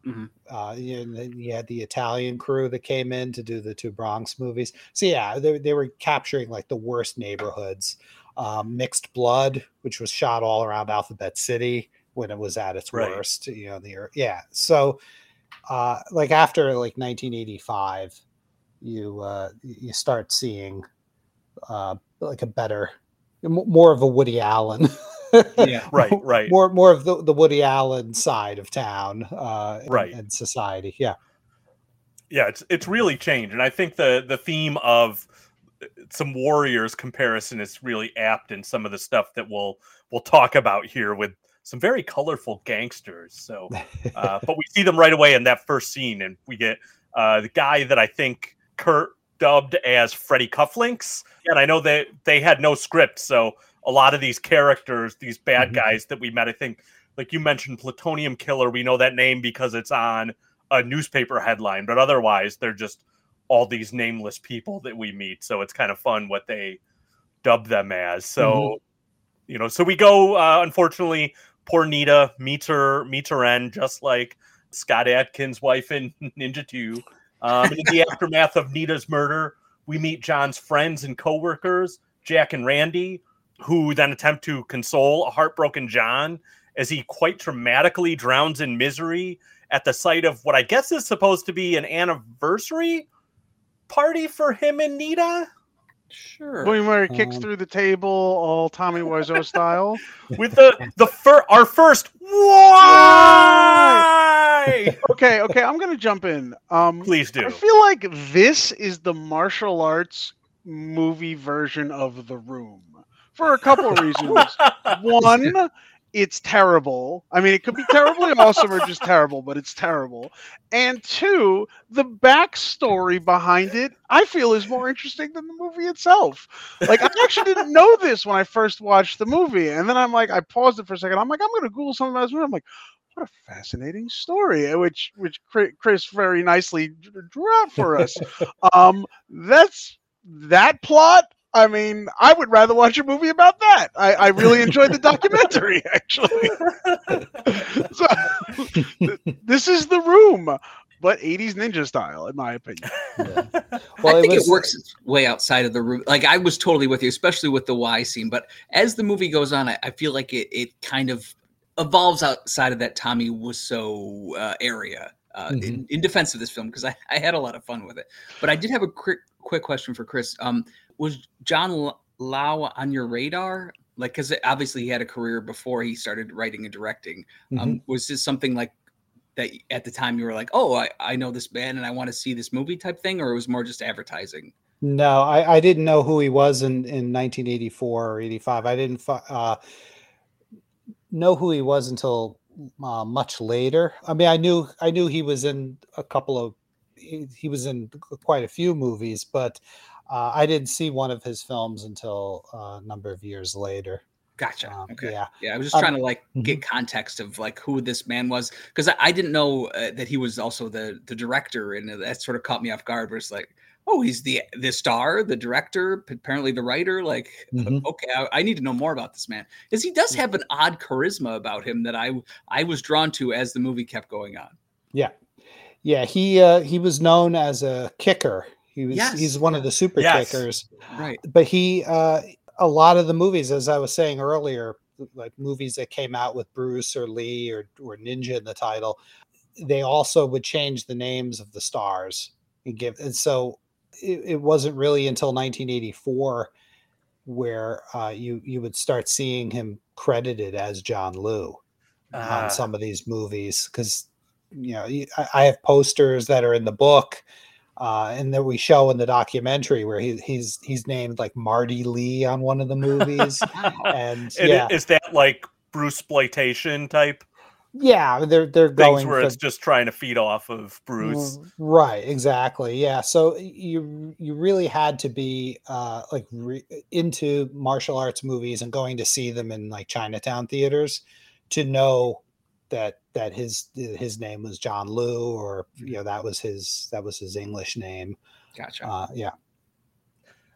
mm-hmm. Uh, you, you had the Italian crew that came in to do the two Bronx movies. So yeah, they, they were capturing like the worst neighborhoods. Um, Mixed Blood, which was shot all around Alphabet City when it was at its Right. worst. You know, the yeah. So uh, like after like 1985, you uh, you start seeing uh, like a better, more of a Woody Allen. Yeah. Right, right. More more of the, the Woody Allen side of town, uh, Right. and society. Yeah. yeah it's it's really changed and i think the the theme of uh, some warriors comparison is really apt in some of the stuff that we'll we'll talk about here with some very colorful gangsters so uh, but we see them right away in that first scene and we get uh, the guy that i think kurt dubbed as freddie cufflinks and i know that they had no script so a lot of these characters these bad Mhm. guys that we met i think like you mentioned plutonium killer we know that name because it's on a newspaper headline, but otherwise they're just all these nameless people that we meet. So it's kind of fun what they dub them as. So you know, so we go. Uh, unfortunately, poor Nita meets her meets her end, just like Scott Adkins' wife in Ninja Two. Um, in the aftermath of Nita's murder, we meet John's friends and coworkers, Jack and Randy, who then attempt to console a heartbroken John as he quite dramatically drowns in misery at the site of what I guess is supposed to be an anniversary party for him and Nita Sure. William Murray kicks Um, through the table, all Tommy Wiseau style. with the the fir- our first why. Okay, okay, I'm gonna jump in. Um, Please do. I feel like this is the martial arts movie version of The Room for a couple of reasons. One, it's terrible. I mean, it could be terribly awesome or just terrible, but it's terrible. And two, the backstory behind it, I feel, is more interesting than the movie itself. Like, I actually didn't know this when I first watched the movie, and then I'm like, I paused it for a second. I'm like, I'm going to Google something about this movie. I'm like, what a fascinating story, uh, which which Chris very nicely drew out for us. um, that's that plot I mean, I would rather watch a movie about that. I, I really enjoyed the documentary, actually. so, this is the room, but 80s ninja style, in my opinion. Yeah. Well, I think it, was, it works its way outside of the room. Like, I was totally with you, especially with the Y scene. But as the movie goes on, I, I feel like it, it kind of evolves outside of that Tommy Wiseau uh, area. Uh, mm-hmm. in, in, defense of this film because I, I had a lot of fun with it. But I did have a quick quick question for Chris. Um, was John Liu on your radar? Like, because obviously he had a career before he started writing and directing. Um, mm-hmm. Um, was this something like that at the time you were like, oh, I, I know this band and I want to see this movie type thing, or it was more just advertising? No, I, I didn't know who he was in, in 1984 or 85. I didn't uh, know who he was until uh, much later. I mean, I knew I knew he was in a couple of he, he was in quite a few movies, but uh, I didn't see one of his films until uh, a number of years later. Gotcha. Um, okay. Yeah. Yeah. I was just um, trying to like mm-hmm. get context of like who this man was because I, I, didn't know uh, that he was also the the director, and that sort of caught me off guard. Where it's like, oh, he's the the star, the director, apparently the writer. Like, mm-hmm. okay, I, I, need to know more about this man because he does have an odd charisma about him that I I was drawn to as the movie kept going on. Yeah. Yeah, he uh, he was known as a kicker he was yes. he's one of the super yes. kickers. Right. But he uh a lot of the movies, as I was saying earlier, like movies that came out with Bruce or Lee or or Ninja in the title, they also would change the names of the stars and give and so it, it wasn't really until 1984 where uh, you you would start seeing him credited as John Liu uh. on ah. some of these movies because you know I have posters that are in the book uh, and that we show in the documentary where he, he's he's named like Marty Lee on one of the movies, and, and yeah, is that like Bruce exploitation type? Yeah, they're they're Things going where for, it's just trying to feed off of Bruce. Right, exactly. Yeah, so you you really had to be uh, like re- into martial arts movies and going to see them in like Chinatown theaters to know that that his his name was John Liu, or you know that was his that was his English name. Gotcha. Uh, yeah.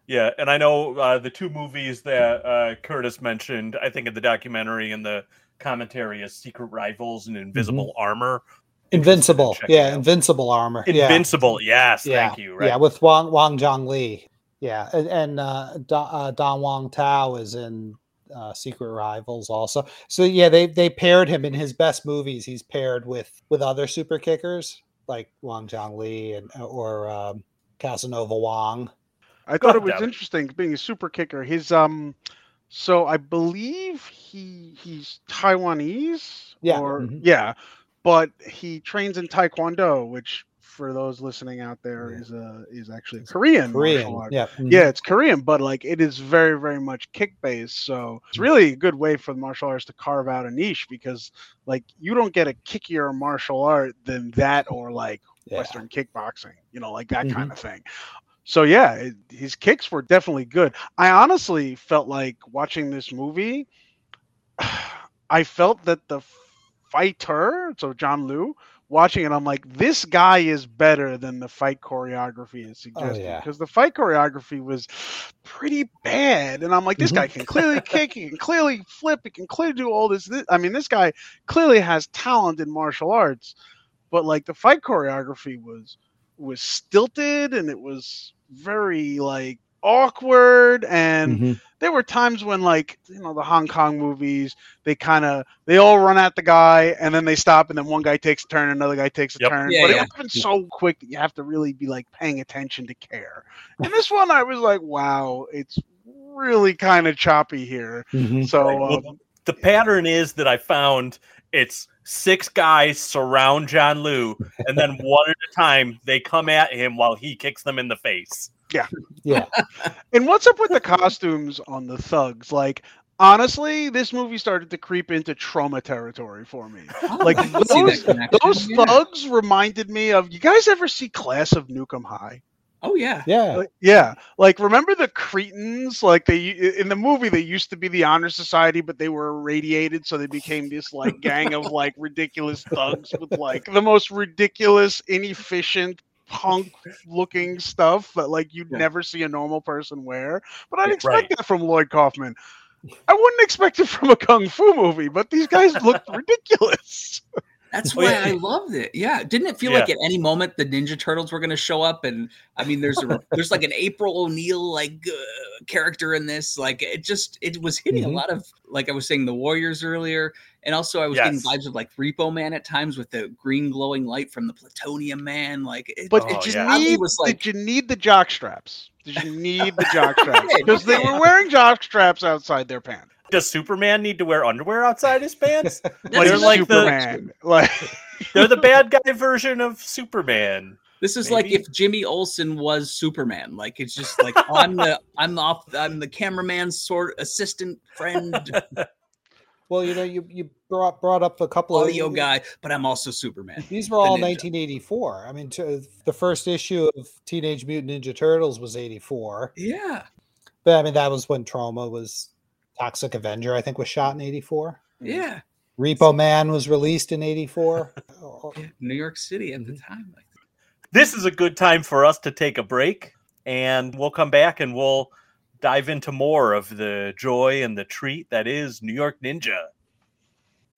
Yeah, and I know uh, the two movies that uh, Kurtis mentioned. I think in the documentary and the commentary is Secret Rivals and Invisible mm-hmm. Armor. Invincible, yeah, Invincible Armor. Invincible, yeah. yes, yeah. thank you. Right. Yeah, with Wang Wang Zhang Li. Yeah, and, and uh, Don, uh, Don Wong Tao is in uh, Secret Rivals also. So yeah, they they paired him in his best movies. He's paired with with other super kickers like Wang Zhang Li and uh, or um, Casanova Wong. I thought it was interesting being a super kicker. His um, so I believe he he's Taiwanese. Yeah. Or mm-hmm. yeah, but he trains in Taekwondo, which for those listening out there yeah. is a is actually Korean. Korean, yeah, mm-hmm. yeah, it's Korean, but like it is very very much kick based. So it's really a good way for the martial arts to carve out a niche because like you don't get a kickier martial art than that or like yeah. Western kickboxing, you know, like that mm-hmm. kind of thing. So yeah, it, his kicks were definitely good. I honestly felt like watching this movie. I felt that the fighter, so John Liu, watching it, I'm like, this guy is better than the fight choreography is oh, suggesting. Because oh, yeah. the fight choreography was pretty bad. And I'm like, this guy mm-hmm. can clearly kick, he can clearly flip, he can clearly do all this. I mean, this guy clearly has talent in martial arts. But like the fight choreography was was stilted and it was very like awkward and mm-hmm. there were times when like you know the hong kong movies they kind of they all run at the guy and then they stop and then one guy takes a turn another guy takes a yep. turn yeah, but yeah. it happens so quick that you have to really be like paying attention to care and this one i was like wow it's really kind of choppy here mm-hmm. so well, um, the pattern is that i found it's six guys surround john liu and then one at a time they come at him while he kicks them in the face yeah. Yeah. and what's up with the costumes on the thugs? Like, honestly, this movie started to creep into Troma territory for me. Oh, Like I can see that those, those yeah. thugs reminded me of. You guys ever see Class of Nuke 'Em High? Oh yeah. Yeah. Like, yeah, like remember the Cretins? Like they in the movie, they used to be the honor society, but they were irradiated, so they became this like gang of like ridiculous thugs with like the most ridiculous, inefficient, punk-looking stuff that like you'd Yeah. never see a normal person wear. But I'd Yeah, expect right. that from Lloyd Kaufman. I wouldn't expect it from a kung fu movie, but these guys looked ridiculous. That's why. I loved it. Yeah, didn't it feel Yeah. like at any moment the Ninja Turtles were going to show up? And I mean, there's a there's like an April O'Neil like uh, character in this. Like it just it was hitting Mhm. a lot of like I was saying the Warriors earlier, and also I was getting Yes. vibes of like Repo Man at times with the green glowing light from the Plutonium Man. Like, it, But it just yeah. need? was like did you need the jock straps? Did you need the jock straps? Because they were wearing jock straps outside their pants. Does Superman need to wear underwear outside his pants? That's Like They're just- like the- Superman. Like They're the bad guy version of Superman. This is like if Jimmy Olsen was Superman. Like it's just like I'm the I'm the off, I'm the cameraman's sort assistant friend Well, you know, you, you brought brought up a couple of audio of guy, but I'm also Superman. These were all ninja. 1984. I mean, to, the first issue of Teenage Mutant Ninja Turtles was 84. Yeah, But I mean, that was when Troma was Toxic Avenger, I think, was shot in 84. yeah. Repo Man was released in 84. New York City at the time. This is a good time for us to take a break, and we'll come back and we'll dive into more of the joy and the treat that is New York Ninja.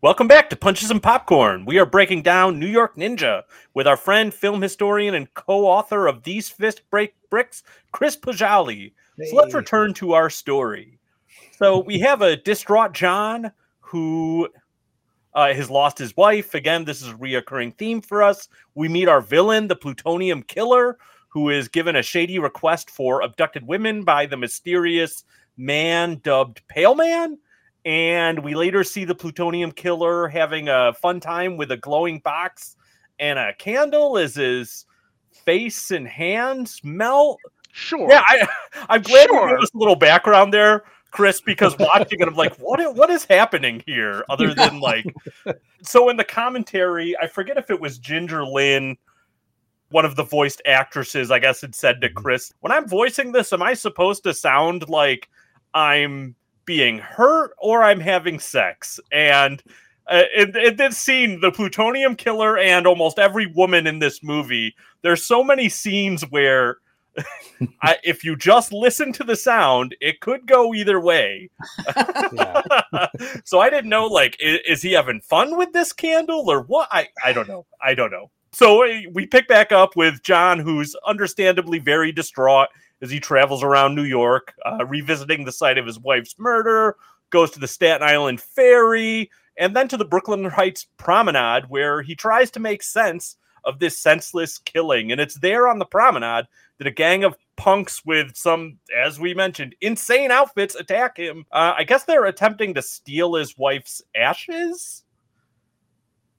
Welcome back to Punches and Popcorn. We are breaking down New York Ninja with our friend, film historian, and co-author of These Fists Break Bricks, Chris Poggiali. So let's return to our story. So we have a distraught John who uh, has lost his wife. Again, this is a reoccurring theme for us. We meet our villain, the plutonium killer, who is given a shady request for abducted women by the mysterious man dubbed Pale Man. And we later see the plutonium killer having a fun time with a glowing box and a candle as his face and hands melt. sure. Yeah, I, I'm glad you Sure. gave us a little background there, Chris, because watching it, I'm like, what, what is happening here? Other than like, so in the commentary, I forget if it was Ginger Lynn, one of the voiced actresses, I guess, had said to mm-hmm. Chris, "When I'm voicing this, am I supposed to sound like I'm being hurt or I'm having sex?" And uh, in, in this scene, the plutonium killer and almost every woman in this movie, there's so many scenes where I, if you just listen to the sound, it could go either way. So I didn't know, like, is, is he having fun with this candle or what? I, I don't know. I don't know. So uh, we pick back up with John, who's understandably very distraught as he travels around New York, uh, revisiting the site of his wife's murder, goes to the Staten Island Ferry, and then to the Brooklyn Heights Promenade, where he tries to make sense of this senseless killing. And it's there on the promenade that a gang of punks with some, as we mentioned, insane outfits attack him. Uh, I guess they're attempting to steal his wife's ashes.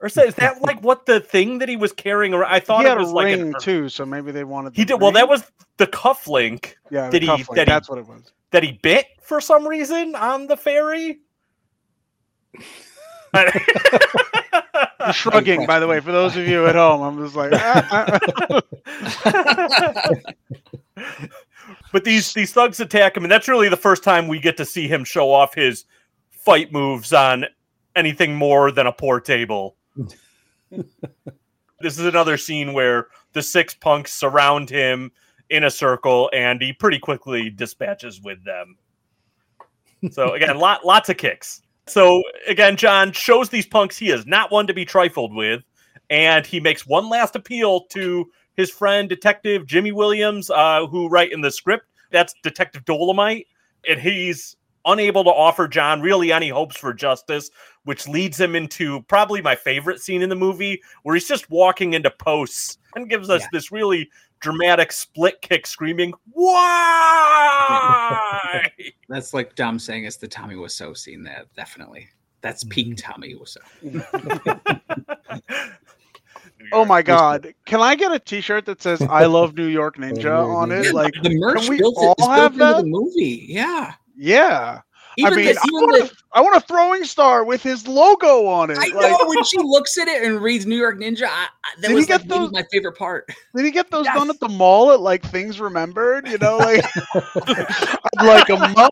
Or say, is that like what the thing that he was carrying around? I thought he had it was a like ring an, too, so maybe they wanted. he the did well. That was the cufflink yeah. did he- did he- That's what it was. that he bit for some reason on the ferry. Shrugging, by the way, for those of you at home. I'm just like, ah, ah, ah. but these these thugs attack him, and that's really the first time we get to see him show off his fight moves on anything more than a poor table. this is another scene where the six punks surround him in a circle, and he pretty quickly dispatches with them. So again, lot lots of kicks. So again, John shows these punks he is not one to be trifled with, and he makes one last appeal to his friend Detective Jimmy Williams, uh, who write in the script. That's Detective Dolomite, and he's unable to offer John really any hopes for justice, which leads him into probably my favorite scene in the movie, where he's just walking into posts and gives us Yeah. this really dramatic split kick, screaming, "Why?" That's like Dom saying it's the Tommy Wiseau scene. there, definitely. That's peak mm-hmm. Tommy Wiseau. Oh my god! Can I get a T-shirt that says "I love New York Ninja" on it? Like, the merch can we built all it, is have that? the movie. Yeah. Yeah. Even I mean, the, I want, the, a, I want a throwing star with his logo on it. I Like, know when she looks at it and reads New York Ninja, I, I, that he was get like those- my favorite part. did he get those Yes. done at the mall at like Things Remembered? You know, like I'd like a mug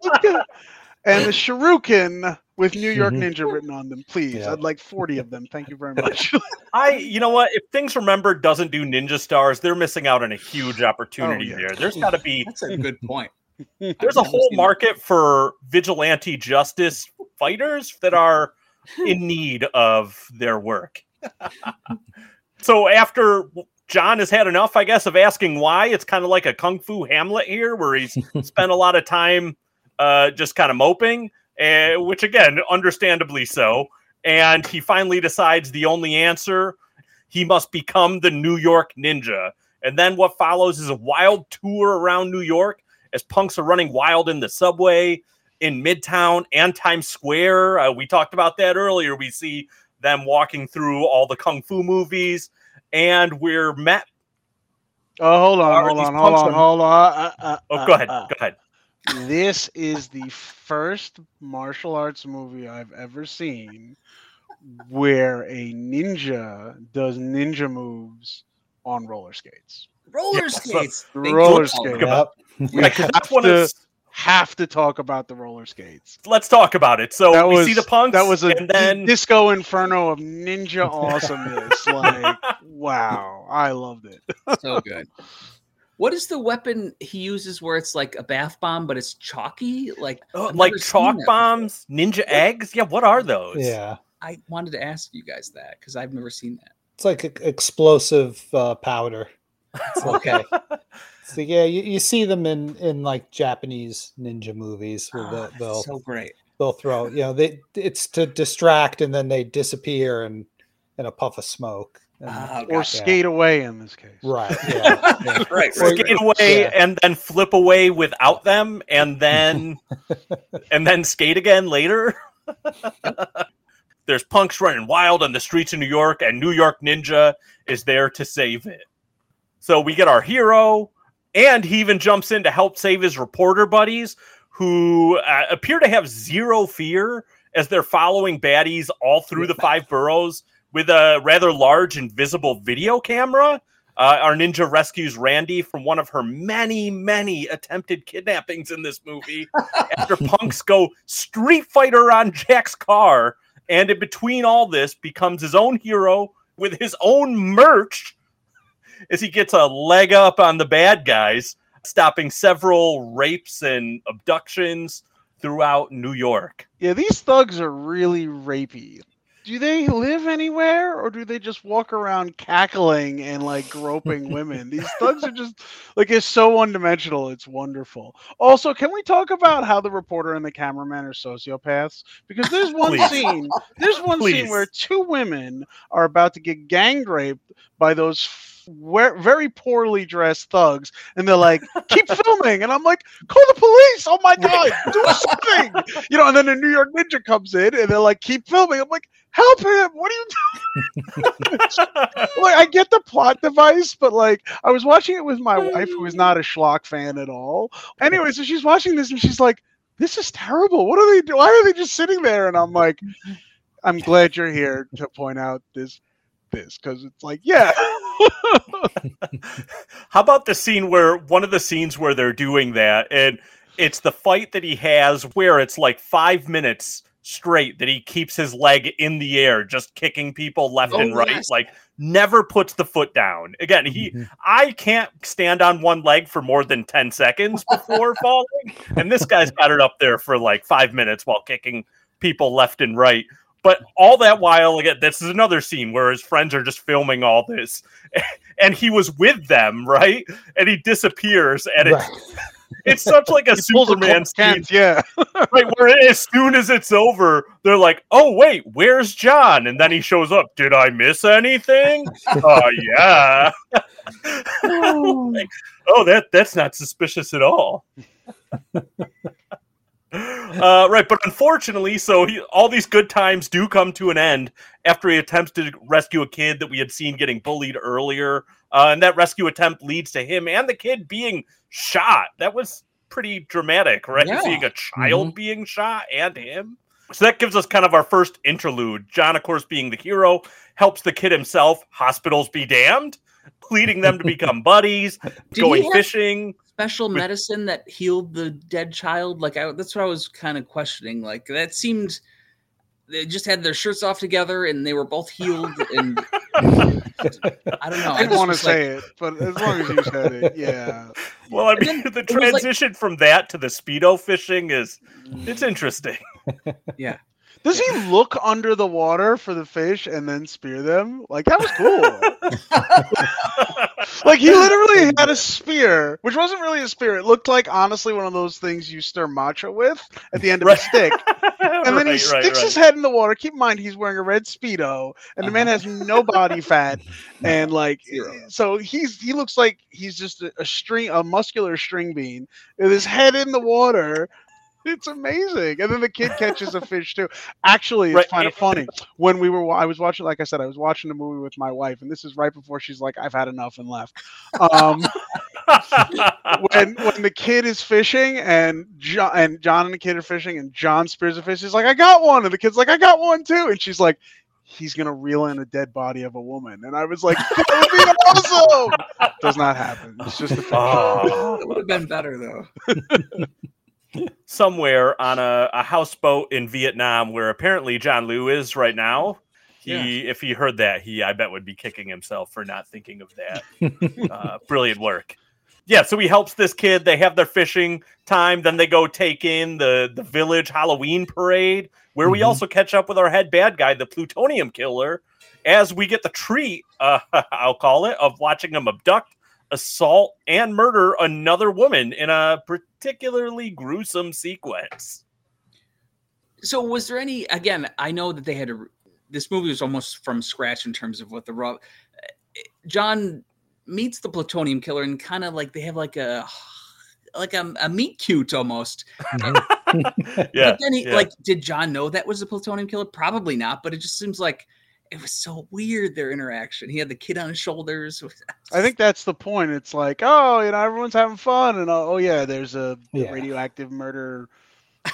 and a shuriken with New York Mhm. Ninja written on them, please. Yeah. I'd like forty of them. Thank you very much. I, you know what? If Things Remembered doesn't do Ninja Stars, they're missing out on a huge opportunity Oh, yeah. there. There's got to be That's a good point. There's a whole market for vigilante justice fighters that are in need of their work. so after John has had enough, I guess, of asking why, it's kind of like a kung fu Hamlet here, where he's spent a lot of time uh, just kind of moping, uh, which again, understandably so. And he finally decides the only answer he must become the New York Ninja. And then what follows is a wild tour around New York as punks are running wild in the subway in Midtown and Times Square. Uh, we talked about that earlier. We see them walking through all the kung fu movies, and we're met. oh, hold on, hold on, hold on, on- hold on. Uh, uh, Oh, go ahead. Go ahead. This is the first martial arts movie I've ever seen where a ninja does ninja moves on roller skates. Roller Yeah, skates. Thank Roller you. skates. about- Yep. We Yeah, 'cause have to, of have to talk about the roller skates. let's talk about it. So That we was see the punks. that was a and then disco inferno of ninja awesomeness. like, wow, I loved it. So good. What is the weapon he uses where it's like a bath bomb, but it's chalky? Like, uh, like chalk that before. bombs, ninja eggs. Yeah, what are those? Yeah. I wanted to ask you guys that because I've never seen that. It's like explosive uh, powder. It's like- Okay. So yeah, you, you see them in in like Japanese ninja movies where Ah, they, that's they'll so great. they'll throw you know they it's to distract and then they disappear and in a puff of smoke. And- Ah, Or gotcha. skate away in this case. right. Yeah. yeah. right, Or- right. skate away Yeah. and then flip away without them and then and then skate again later there's punks running wild on the streets of new york and new york ninja is there to save it so we get our hero and he even jumps in to help save his reporter buddies who uh, appear to have zero fear as they're following baddies all through the five boroughs with a rather large invisible video camera uh, our ninja rescues Randy from one of her many, many attempted kidnappings in this movie after punks go street fighter on Jack's car. And in between all this, becomes his own hero with his own merch as he gets a leg up on the bad guys, stopping several rapes and abductions throughout New York. Yeah, these thugs are really rapey. Do they live anywhere or do they just walk around cackling and like groping women? These thugs are just like it's so one dimensional. It's wonderful. Also, can we talk about how the reporter and the cameraman are sociopaths? Because there's one Please. scene, there's one Please. scene where two women are about to get gang raped by those very poorly dressed thugs, and they're like, "Keep filming," and I'm like, "Call the police! Oh my god, do something!" You know, and then the New York Ninja comes in, and they're like, "Keep filming." I'm like, "Help him! What are you doing?" like, I get the plot device, but like, I was watching it with my wife, who is not a Schlock fan at all. Anyway, so she's watching this, and she's like, "This is terrible. What are they doing? Why are they just sitting there?" And I'm like, "I'm glad you're here to point out this." This because it's like, yeah, How about the scene where one of the scenes where they're doing that, and it's the fight that he has where it's like five minutes straight that he keeps his leg in the air, just kicking people left Oh, and right, yes. like never puts the foot down. Again, he Mhm. I can't stand on one leg for more than 10 seconds before falling. And this guy's got it up there for like five minutes while kicking people left and right. But all that while, again, this is another scene where his friends are just filming all this, and he was with them, right? And he disappears, and it's Right. it's such like a He pulls a Superman scene, Kent, yeah. right? Where as soon as it's over, they're like, "Oh wait, where's John?" And then he shows up. Did I miss anything? Uh, oh yeah. Like, oh, that that's not suspicious at all. Uh, right, but unfortunately, so he, all these good times do come to an end after he attempts to rescue a kid that we had seen getting bullied earlier, uh, and that rescue attempt leads to him and the kid being shot. That was pretty dramatic, right? Yeah. Seeing a child being shot and him. So that gives us kind of our first interlude. John, of course, being the hero, helps the kid himself. Hospitals be damned, leading them to become buddies, going have fishing. Special medicine that healed the dead child? Like I, that's what I was kind of questioning. Like that seemed they just had their shirts off together and they were both healed. And I don't know. I didn't want to was like, say it, but as long as you said it, yeah. Well, I And mean, then the it was like- transition from that to the speedo fishing is it's mm. interesting. yeah. Does he look under the water for the fish and then spear them? Like that was cool. like he literally had a spear, which wasn't really a spear. It looked like honestly one of those things you stir matcha with at the end of Right. a stick. And then he Right, sticks right, his head in the water. Keep in mind he's wearing a red speedo, and the man uh-huh. has no body fat, and like so he's he looks like he's just a, a string, a muscular string bean with his head in the water. It's amazing, and then the kid catches a fish too. Actually, it's Right, kind of funny when we were, I was watching, like I said, I was watching the movie with my wife, and this is right before she's like, "I've had enough and left." Um, when when the kid is fishing and John and John and the kid are fishing and John spears a fish, he's like, "I got one," and the kid's like, "I got one too," and she's like, "He's gonna reel in a dead body of a woman," and I was like, "That would be awesome." Does not happen. It's just a fish. Oh. It would have been better though. Somewhere on a, a houseboat in Vietnam, where apparently John Liu is right now. He, if he heard that, he, I bet, would be kicking himself for not thinking of that. uh, brilliant work. Yeah, so he helps this kid. They have their fishing time. Then they go take in the the village Halloween parade, where we Mhm. also catch up with our head bad guy, the plutonium killer, as we get the treat, uh, I'll call it, of watching him abduct, assault, and murder another woman in a particularly gruesome sequence. So was there any? Again, I know that they had to. This movie was almost from scratch in terms of what the raw. John meets the plutonium killer and kind of like they have like a like a, a meet cute almost. Mm-hmm. Yeah, but then he yeah. like, did John know that was the plutonium killer? Probably not. But it just seems like it was so weird their interaction. He had the kid on his shoulders. I think that's the point. It's like, oh, you know, everyone's having fun, and oh, oh yeah, there's a Yeah. radioactive murder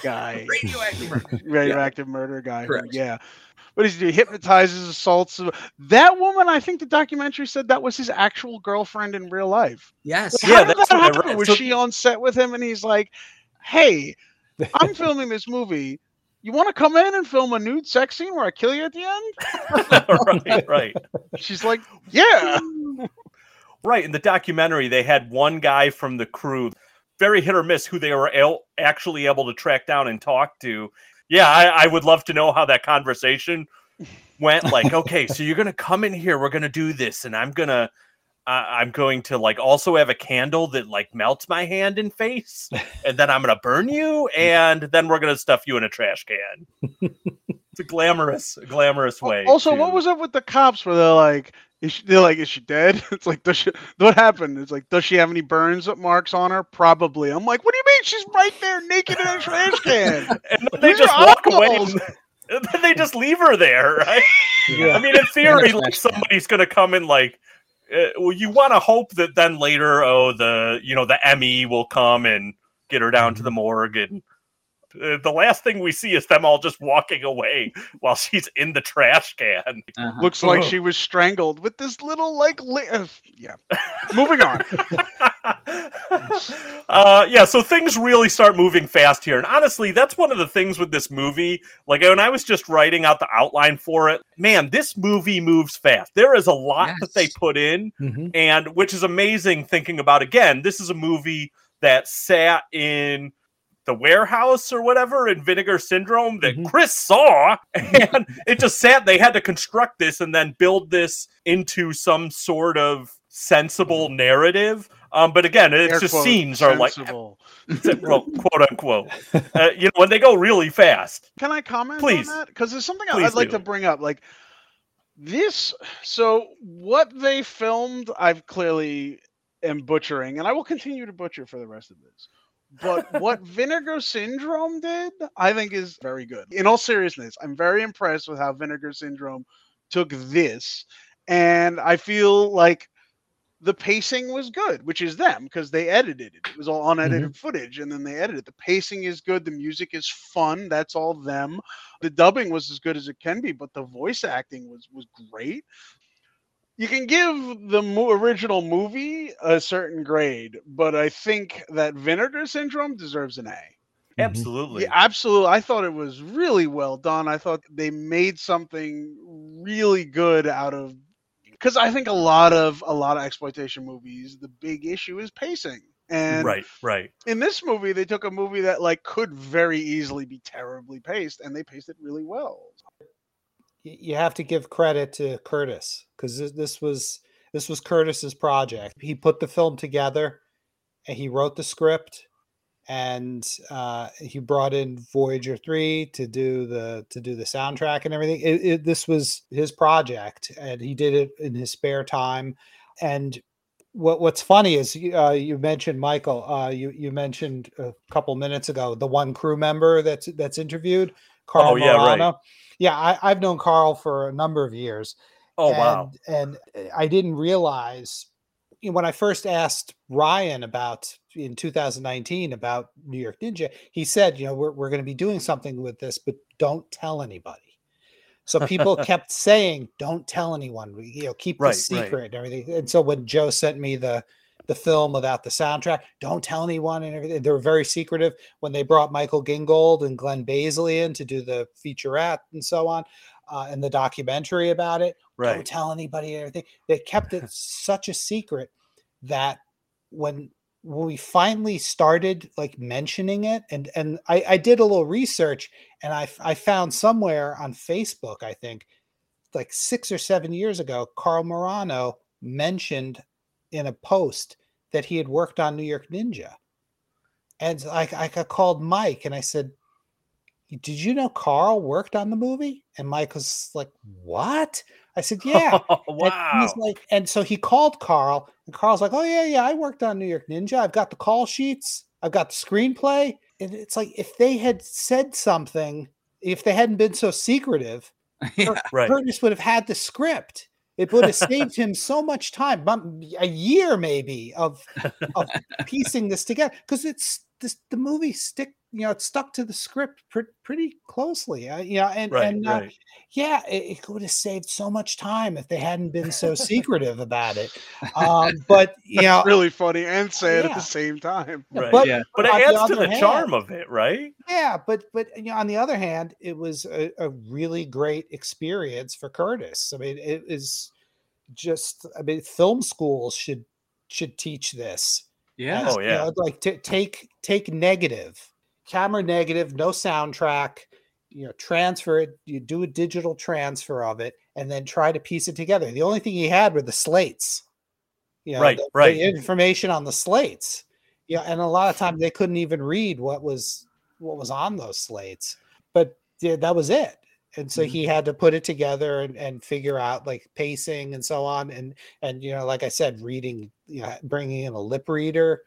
guy, radioactive. murder. radioactive murder guy. who- yeah. What does he do? Hypnotizes, assaults. Uh, that woman, I think the documentary said that was his actual girlfriend in real life. Yes. Like, Yeah, how did that's that what I happen? read. Was So- she on set with him, and he's like, "Hey, I'm filming this movie. You want to come in and film a nude sex scene where I kill you at the end?" right, right. She's like, "Yeah." Right. In the documentary, they had one guy from the crew, very hit or miss, who they were el- actually able to track down and talk to. Yeah, I, I would love to know how that conversation went. Like, okay, so you're gonna come in here, we're gonna do this, and I'm gonna, uh, I'm going to like also have a candle that like melts my hand and face, and then I'm gonna burn you, and then we're gonna stuff you in a trash can. it's a glamorous, a glamorous way. Also, to- what was up with the cops where they're like, is she, they're like, is she dead? It's like, does she, what happened? It's like, does she have any burns marks on her? Probably. I'm like, what do you mean? She's right there, naked in a trash can. and then they just walk away. eyeballs. And, and then they just leave her there, right? Yeah. I mean, in theory, like somebody's going to come and like. Uh, well, you want to hope that then later, oh, the you know the Emmy will come and get her down to the morgue, and the last thing we see is them all just walking away while she's in the trash can. Uh-huh. Looks like she was strangled with this little like, li- uh, yeah. Moving on. uh, yeah, so things really start moving fast here. And honestly, that's one of the things with this movie. Like when I was just writing out the outline for it, man, this movie moves fast. There is a lot that they put in, Mhm. and which is amazing thinking about again, this is a movie that sat in the warehouse or whatever in Vinegar Syndrome that Mhm. Chris saw, and it just sat. They had to construct this and then build this into some sort of sensible narrative. Um, but again, it's Air just quote, scenes are like well, quote unquote. Uh, you know, when they go really fast. Can I comment Please. on that? Because there's something Please I'd like do. to bring up. Like this, so what they filmed, I've clearly am butchering, and I will continue to butcher for the rest of this. But what Vinegar Syndrome did, I think, is very good. In all seriousness, I'm very impressed with how Vinegar Syndrome took this, and I feel like the pacing was good, which is them because they edited it. It was all mm-hmm. unedited footage, and then they edited. it. The pacing is good. The music is fun. That's all them. The dubbing was as good as it can be, but the voice acting was was great. You can give the mo- original movie a certain grade, but I think that Vinegar Syndrome deserves an A. Mm-hmm. Absolutely. Yeah, absolutely. I thought it was really well done. I thought they made something really good out of because I think a lot of a lot of exploitation movies, the big issue is pacing. And right, right. in this movie, they took a movie that like could very easily be terribly paced, and they paced it really well. You have to give credit to Kurtis because this, this was this was Kurtis's project. He put the film together, and he wrote the script, and uh, he brought in Voyager three to do the to do the soundtrack and everything. It, it, this was his project, and he did it in his spare time. And what what's funny is uh, you mentioned Michael. Uh, you you mentioned a couple minutes ago the one crew member that's that's interviewed, Carl Oh, yeah, right. Yeah, I, I've known Carl for a number of years. Oh and, wow. And uh, I didn't realize when I first asked Ryan about in 2019 about New York Ninja, he said, you know, we're, we're going to be doing something with this, but don't tell anybody. So people kept saying, "Don't tell anyone." You know, keep Right, right. secret and everything. And so when Joe sent me the the film without the soundtrack, don't tell anyone and everything. They were very secretive when they brought Michael Gingold and Glenn Basley in to do the featurette and so on, uh, and the documentary about it. Right. Don't tell anybody and everything. They kept it such a secret that when when we finally started like mentioning it and and I, I did a little research and I, I found somewhere on facebook i think like six or seven years ago carl morano mentioned in a post that he had worked on new york ninja and i, I called mike and i said did you know carl worked on the movie and mike was like what i said yeah and wow. he's like, and so he called Carl, and Carl's like, "Oh yeah, yeah, I worked on New York Ninja. I've got the call sheets. I've got the screenplay." And it's like if they had said something, if they hadn't been so secretive, yeah. right. Kurtis would have had the script. It would have saved him so much time, a year maybe of of piecing this together because it's this the movie stick you know it stuck to the script pre- pretty closely. Uh, you know, and Right, and uh, right. yeah, it, it would have saved so much time if they hadn't been so secretive about it. Um, but you know, really funny and sad at the same time. Right. but, Yeah. But it on the adds to the hand- charm of it, right? yeah, but but you know, on the other hand, it was a, a really great experience for Kurtis. I mean, it is just I mean, film schools should should teach this. Yeah. Oh, you yeah. know, like t- take take negative, camera negative, no soundtrack. You know, transfer it. You do a digital transfer of it, and then try to piece it together. The only thing he had were the slates. You know, Right, the, right. The information on the slates. Yeah, and a lot of times they couldn't even read what was what was on those slates. But yeah, that was it. And so Mm-hmm. he had to put it together and, and figure out like pacing and so on. And and you know, like I said, reading, you know, bringing in a lip reader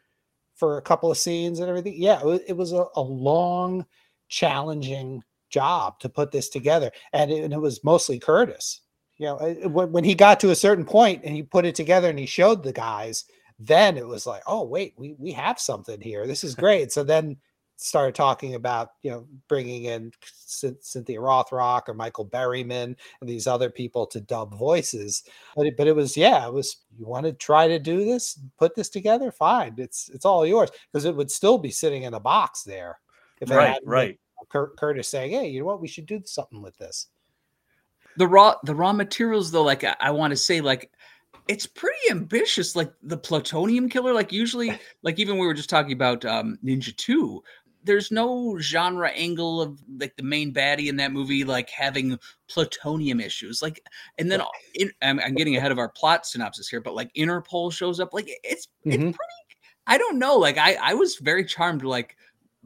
for a couple of scenes and everything. Yeah, it was, a, a long, challenging job to put this together, and it, and it was mostly Kurtis. You know, it- when he got to a certain point and he put it together and he showed the guys, then it was like, oh wait, we we have something here. This is great. So then started talking about you know bringing in Cyn- Cynthia Rothrock or Michael Berryman and these other people to dub voices. But it, but it was yeah, it was you want to try to do this, put this together, fine. It's it's all yours because it would still be sitting in a box there. If it Right, hadn't been right. Cur- Kurtis saying, "Hey, you know what? We should do something with this." the raw the raw materials though like i, I want to say like it's pretty ambitious like the plutonium killer like usually like even we were just talking about um ninja 2 there's no genre angle of like the main baddie in that movie like having plutonium issues like and then in, I'm, I'm getting ahead of our plot synopsis here but like interpol shows up like it's it's Mhm. pretty i don't know like i i was very charmed like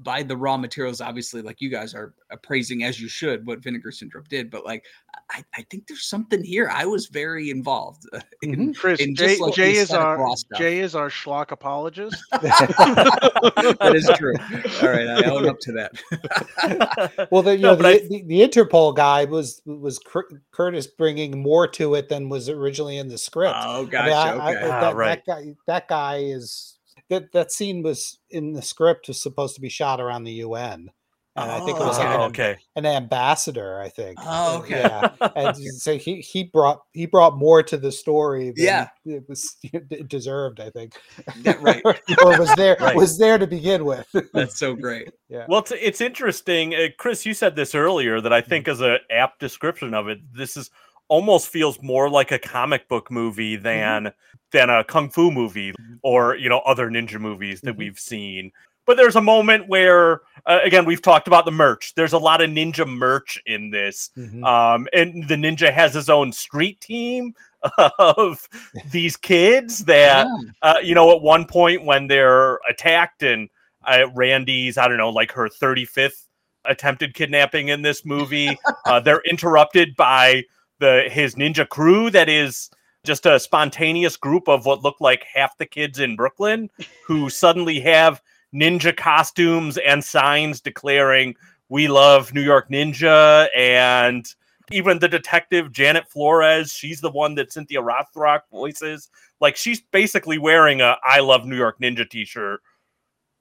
by the raw materials obviously like you guys are appraising as you should what vinegar syndrome did but like i i think there's something here i was very involved uh, in, Chris, in Jay, like, Jay is our raw stuff. Jay is our schlock apologist. that is true all right i own up to that Well, the, you No, know, the, I- the, the Interpol guy was was Cur- Kurtis bringing more to it than was originally in the script. oh I mean, gotcha I- I- okay Ah, right. that guy, that guy is that that scene was in the script was supposed to be shot around the UN, and I think it was like Oh, an, okay. an ambassador. I think. Oh, okay. Yeah, and so he he brought he brought more to the story. Than Yeah. it was it deserved. I think. Yeah, right. or was there Right. was there to begin with. that's so great Yeah. Well, it's, it's interesting, uh, Chris. You said this earlier that I think is a apt description of it. This is almost feels more like a comic book movie than than a kung fu movie or you know other ninja movies that Mhm. we've seen. But there's a moment where, uh, again, we've talked about the merch. There's a lot of ninja merch in this, Mhm. um, and the ninja has his own street team of these kids that Yeah. uh, you know, at one point when they're attacked and uh, Randy's, I don't know, like her 35th attempted kidnapping in this movie, uh, they're interrupted by the his ninja crew that is just a spontaneous group of what look like half the kids in Brooklyn who suddenly have ninja costumes and signs declaring we love New York Ninja and even the detective Janet Flores, she's the one that Cynthia Rothrock voices. Like she's basically wearing a I love New York Ninja t-shirt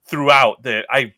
throughout the I, I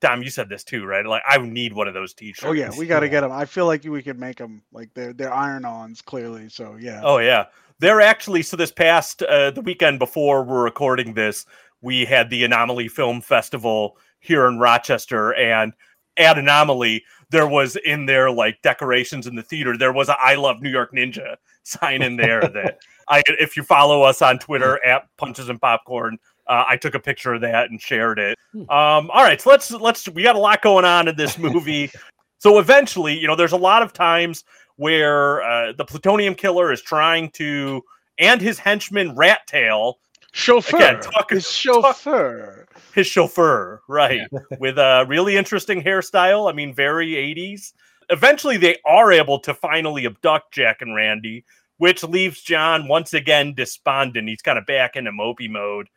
Dom, you said this too, right? Like I need one of those t-shirts. Oh yeah, we got to Yeah. get them. I feel like we could make them like they're they're iron-ons clearly. So yeah. Oh yeah, they're actually so. This past uh, the weekend before we're recording this, we had the Anomaly Film Festival here in Rochester, and at Anomaly there was in their like decorations in the theater there was a "I love New York Ninja" sign in there that I if you follow us on Twitter at Punches and Popcorn. Uh, I took a picture of that and shared it. Um, all right, so let's let's we got a lot going on in this movie. so eventually, you know, there's a lot of times where uh, the plutonium killer is trying to and his henchman Rat Tail, chauffeur. Again, talk- his chauffeur. his chauffeur, right, with a really interesting hairstyle. I mean, very 80s. Eventually, they are able to finally abduct Jack and Randy, which leaves John once again despondent. He's kind of back into mopey mode.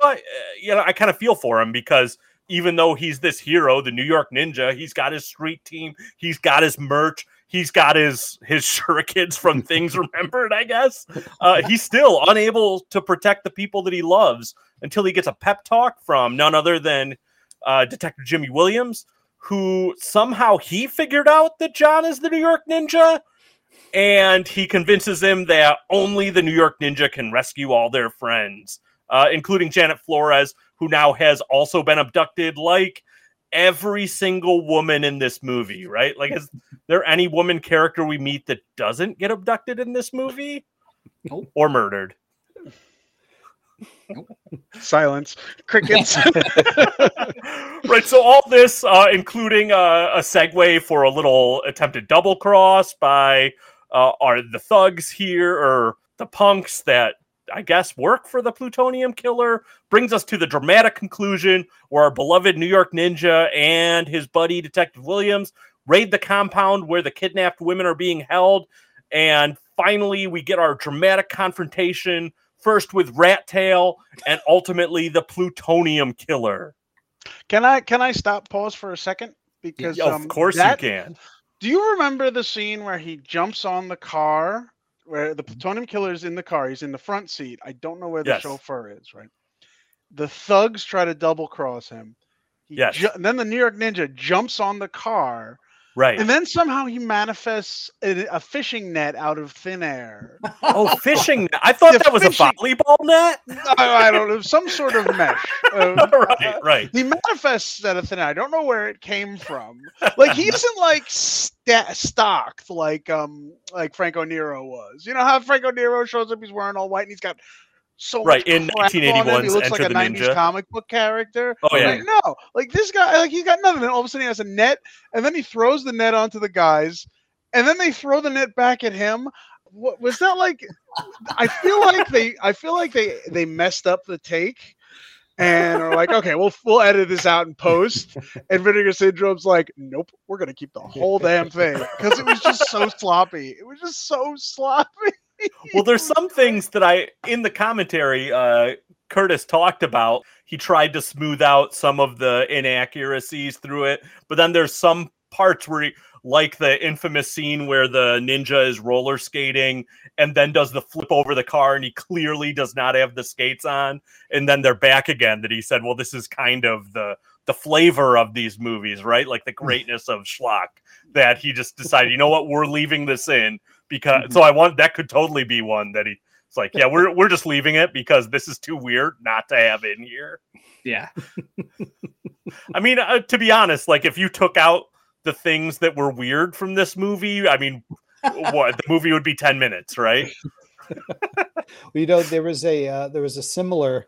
But, uh, you know, I kind of feel for him because even though he's this hero, the New York Ninja, he's got his street team, he's got his merch, he's got his his shurikens from things remembered, I guess. Uh, he's still unable to protect the people that he loves until he gets a pep talk from none other than uh, Detective Jimmy Williams, who somehow he figured out that John is the New York Ninja. And he convinces him that only the New York Ninja can rescue all their friends, uh, including Janet Flores, who now has also been abducted, like every single woman in this movie, right? Like, is there any woman character we meet that doesn't get abducted in this movie Nope. or murdered? Silence. Crickets. right. So all this, uh, including uh, a segue for a little attempted double cross by uh, are the thugs here or the punks that I guess work for the plutonium killer, brings us to the dramatic conclusion where our beloved New York Ninja and his buddy Detective Williams raid the compound where the kidnapped women are being held, and finally we get our dramatic confrontation. First with Rat Tail, and ultimately the plutonium killer. can I can I stop pause for a second? Because of um, course that- you can. Do you remember the scene where he jumps on the car, where the plutonium killer is in the car? He's in the front seat. I don't know where the Yes. chauffeur is. Right. The thugs try to double cross him. He Yes. ju- and then the New York Ninja jumps on the car, Right. and then somehow he manifests a, a fishing net out of thin air. oh, fishing. net. I thought The that was a volleyball net. I, I don't know, some sort of mesh. Uh, right, right. He manifests out of thin air. I don't know where it came from. Like he isn't like sta- stocked like um like Franco Nero was. You know how Franco Nero shows up, he's wearing all white and he's got so Right, in crap on him. He 1981's looks like a the 90s Ninja. comic book character. Oh, yeah. Like, no, like this guy, like he got nothing. And all of a sudden he has a net, and then he throws the net onto the guys, and then they throw the net back at him. What was that like? I feel like they, I feel like they they messed up the take. And are like, okay, we'll we'll edit this out in post. And Vinegar Syndrome's like, nope, we're gonna keep the whole damn thing because it was just so sloppy. It was just so sloppy. Well there's some things that i in the commentary uh Kurtis talked about. He tried to smooth out some of the inaccuracies through it but then there's some parts where he like the infamous scene where the ninja is roller skating and then does the flip over the car and he clearly does not have the skates on and then they're back again that he said well this is kind of the the flavor of these movies right? Like the greatness of schlock that he just decided you know what? We're leaving this in because so I want that could totally be one that he it's like yeah we're we're just leaving it because this is too weird not to have in here. Yeah. I mean uh, to be honest like if you took out the things that were weird from this movie I mean what the movie would be 10 minutes right? Well, you know, there was a uh, there was a similar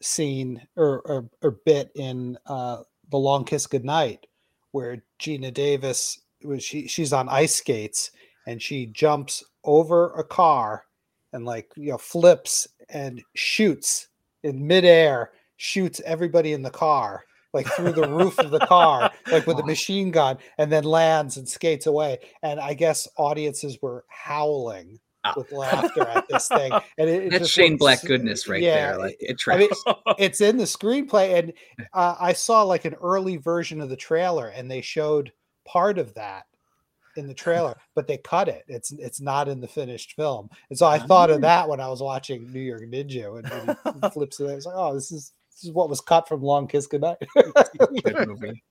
scene or or, or bit in uh, the Long Kiss Goodnight where Geena Davis was she she's on ice skates and she jumps over a car and like you know flips and shoots in midair, shoots everybody in the car like through the roof of the car, like with a machine gun, and then lands and skates away. And I guess audiences were howling Ah. with laughter at this thing. And it, it That's just Shane Black goodness right yeah, there. Like it I mean, it's in the screenplay, and uh, I saw like an early version of the trailer, and they showed part of that in the trailer, but they cut it. It's it's not in the finished film, and so I thought Ah. of that when I was watching New York Ninja, and when he flips it. I was like, oh, this is this is what was cut from Long Kiss Goodnight. Good movie.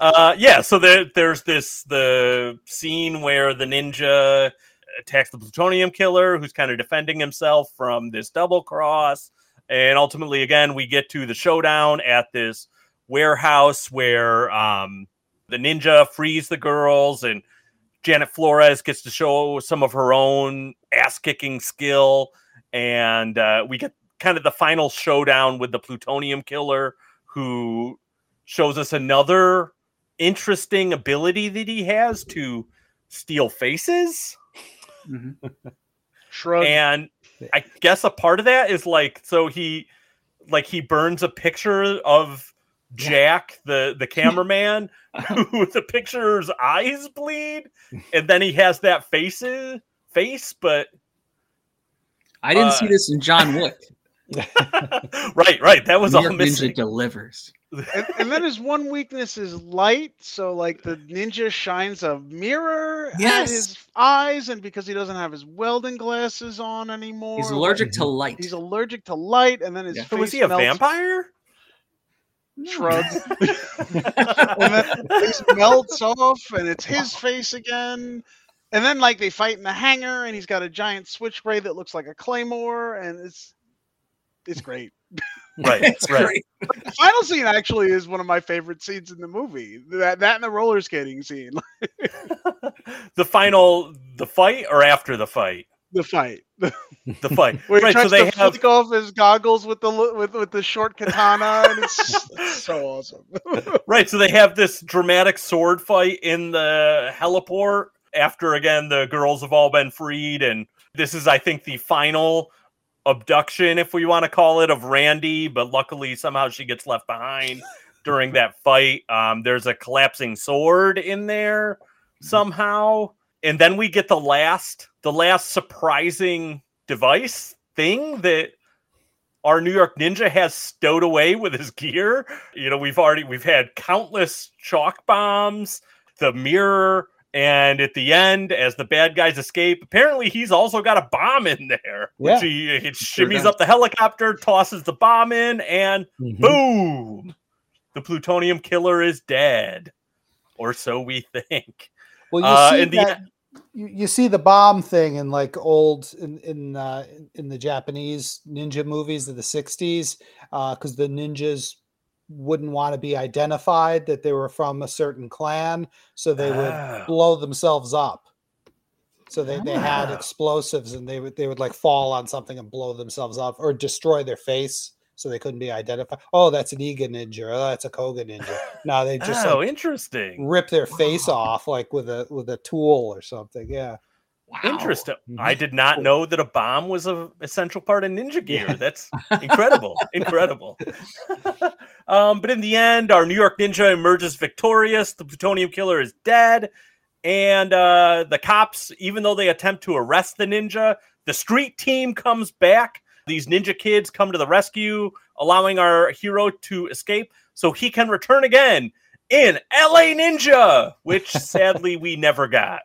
Uh, yeah, so there, there's this the scene where the ninja attacks the plutonium killer, who's kind of defending himself from this double cross, and ultimately, again, we get to the showdown at this warehouse where um, the ninja frees the girls, and Janet Flores gets to show some of her own ass kicking skill, and uh, we get kind of the final showdown with the plutonium killer, who shows us another interesting ability that he has to steal faces. Mhm. Shrug. And I guess a part of that is like so he like he burns a picture of Jack, the the cameraman, who the picture's eyes bleed, and then he has that faces face, but I didn't see Uh, this in John Wick. right, right, that was New all York missing. Ninja delivers. and, and then his one weakness is light. So like the ninja shines a mirror at his eyes, and because he doesn't have his welding glasses on anymore, He's like, allergic to light. He's allergic to light, and then his Yeah. So face was he a melts, vampire? Shrug. and then his face melts off, and it's his face again. And then like they fight in the hangar, and he's got a giant switchblade that looks like a claymore, and it's it's great. Right, It's right. great. The final scene actually is one of my favorite scenes in the movie. That that and the roller skating scene, the final the fight or after the fight? The fight. The fight. Where he right, tries so they to have flick off his goggles with the with with the short katana, and it's, it's so awesome. right, so they have this dramatic sword fight in the heliport after again the girls have all been freed and this is I think the final abduction if we want to call it of Randy, but luckily somehow she gets left behind during that fight. Um there's a collapsing sword in there somehow. And then we get the last the last surprising device thing that our New York Ninja has stowed away with his gear. You know, we've already we've had countless chalk bombs, the mirror, and at the end, as the bad guys escape, apparently he's also got a bomb in there, which Yeah. he, he shimmies does. up the helicopter, tosses the bomb in, and Mhm. boom, the plutonium killer is dead, or so we think. Well, you Uh, see in the- that you, you see the bomb thing in like old in in uh, in the Japanese ninja movies of the '60s because the ninjas wouldn't want to be identified that they were from a certain clan, so they would Ah. blow themselves up. So they, they had Ah. explosives and they would they would like fall on something and blow themselves up or destroy their face so they couldn't be identified. Oh, that's an Iga ninja. Oh, that's a Koga ninja. No, they just oh, like, interesting. rip their face off like with a with a tool or something. Yeah. Wow. Interesting. Mhm. I did not know that a bomb was a essential part of ninja gear. That's incredible. incredible. um, but in the end, our New York ninja emerges victorious. The plutonium killer is dead. And uh, the cops, even though they attempt to arrest the ninja, the street team comes back. These ninja kids come to the rescue, allowing our hero to escape so he can return again in LA Ninja, which sadly we never got.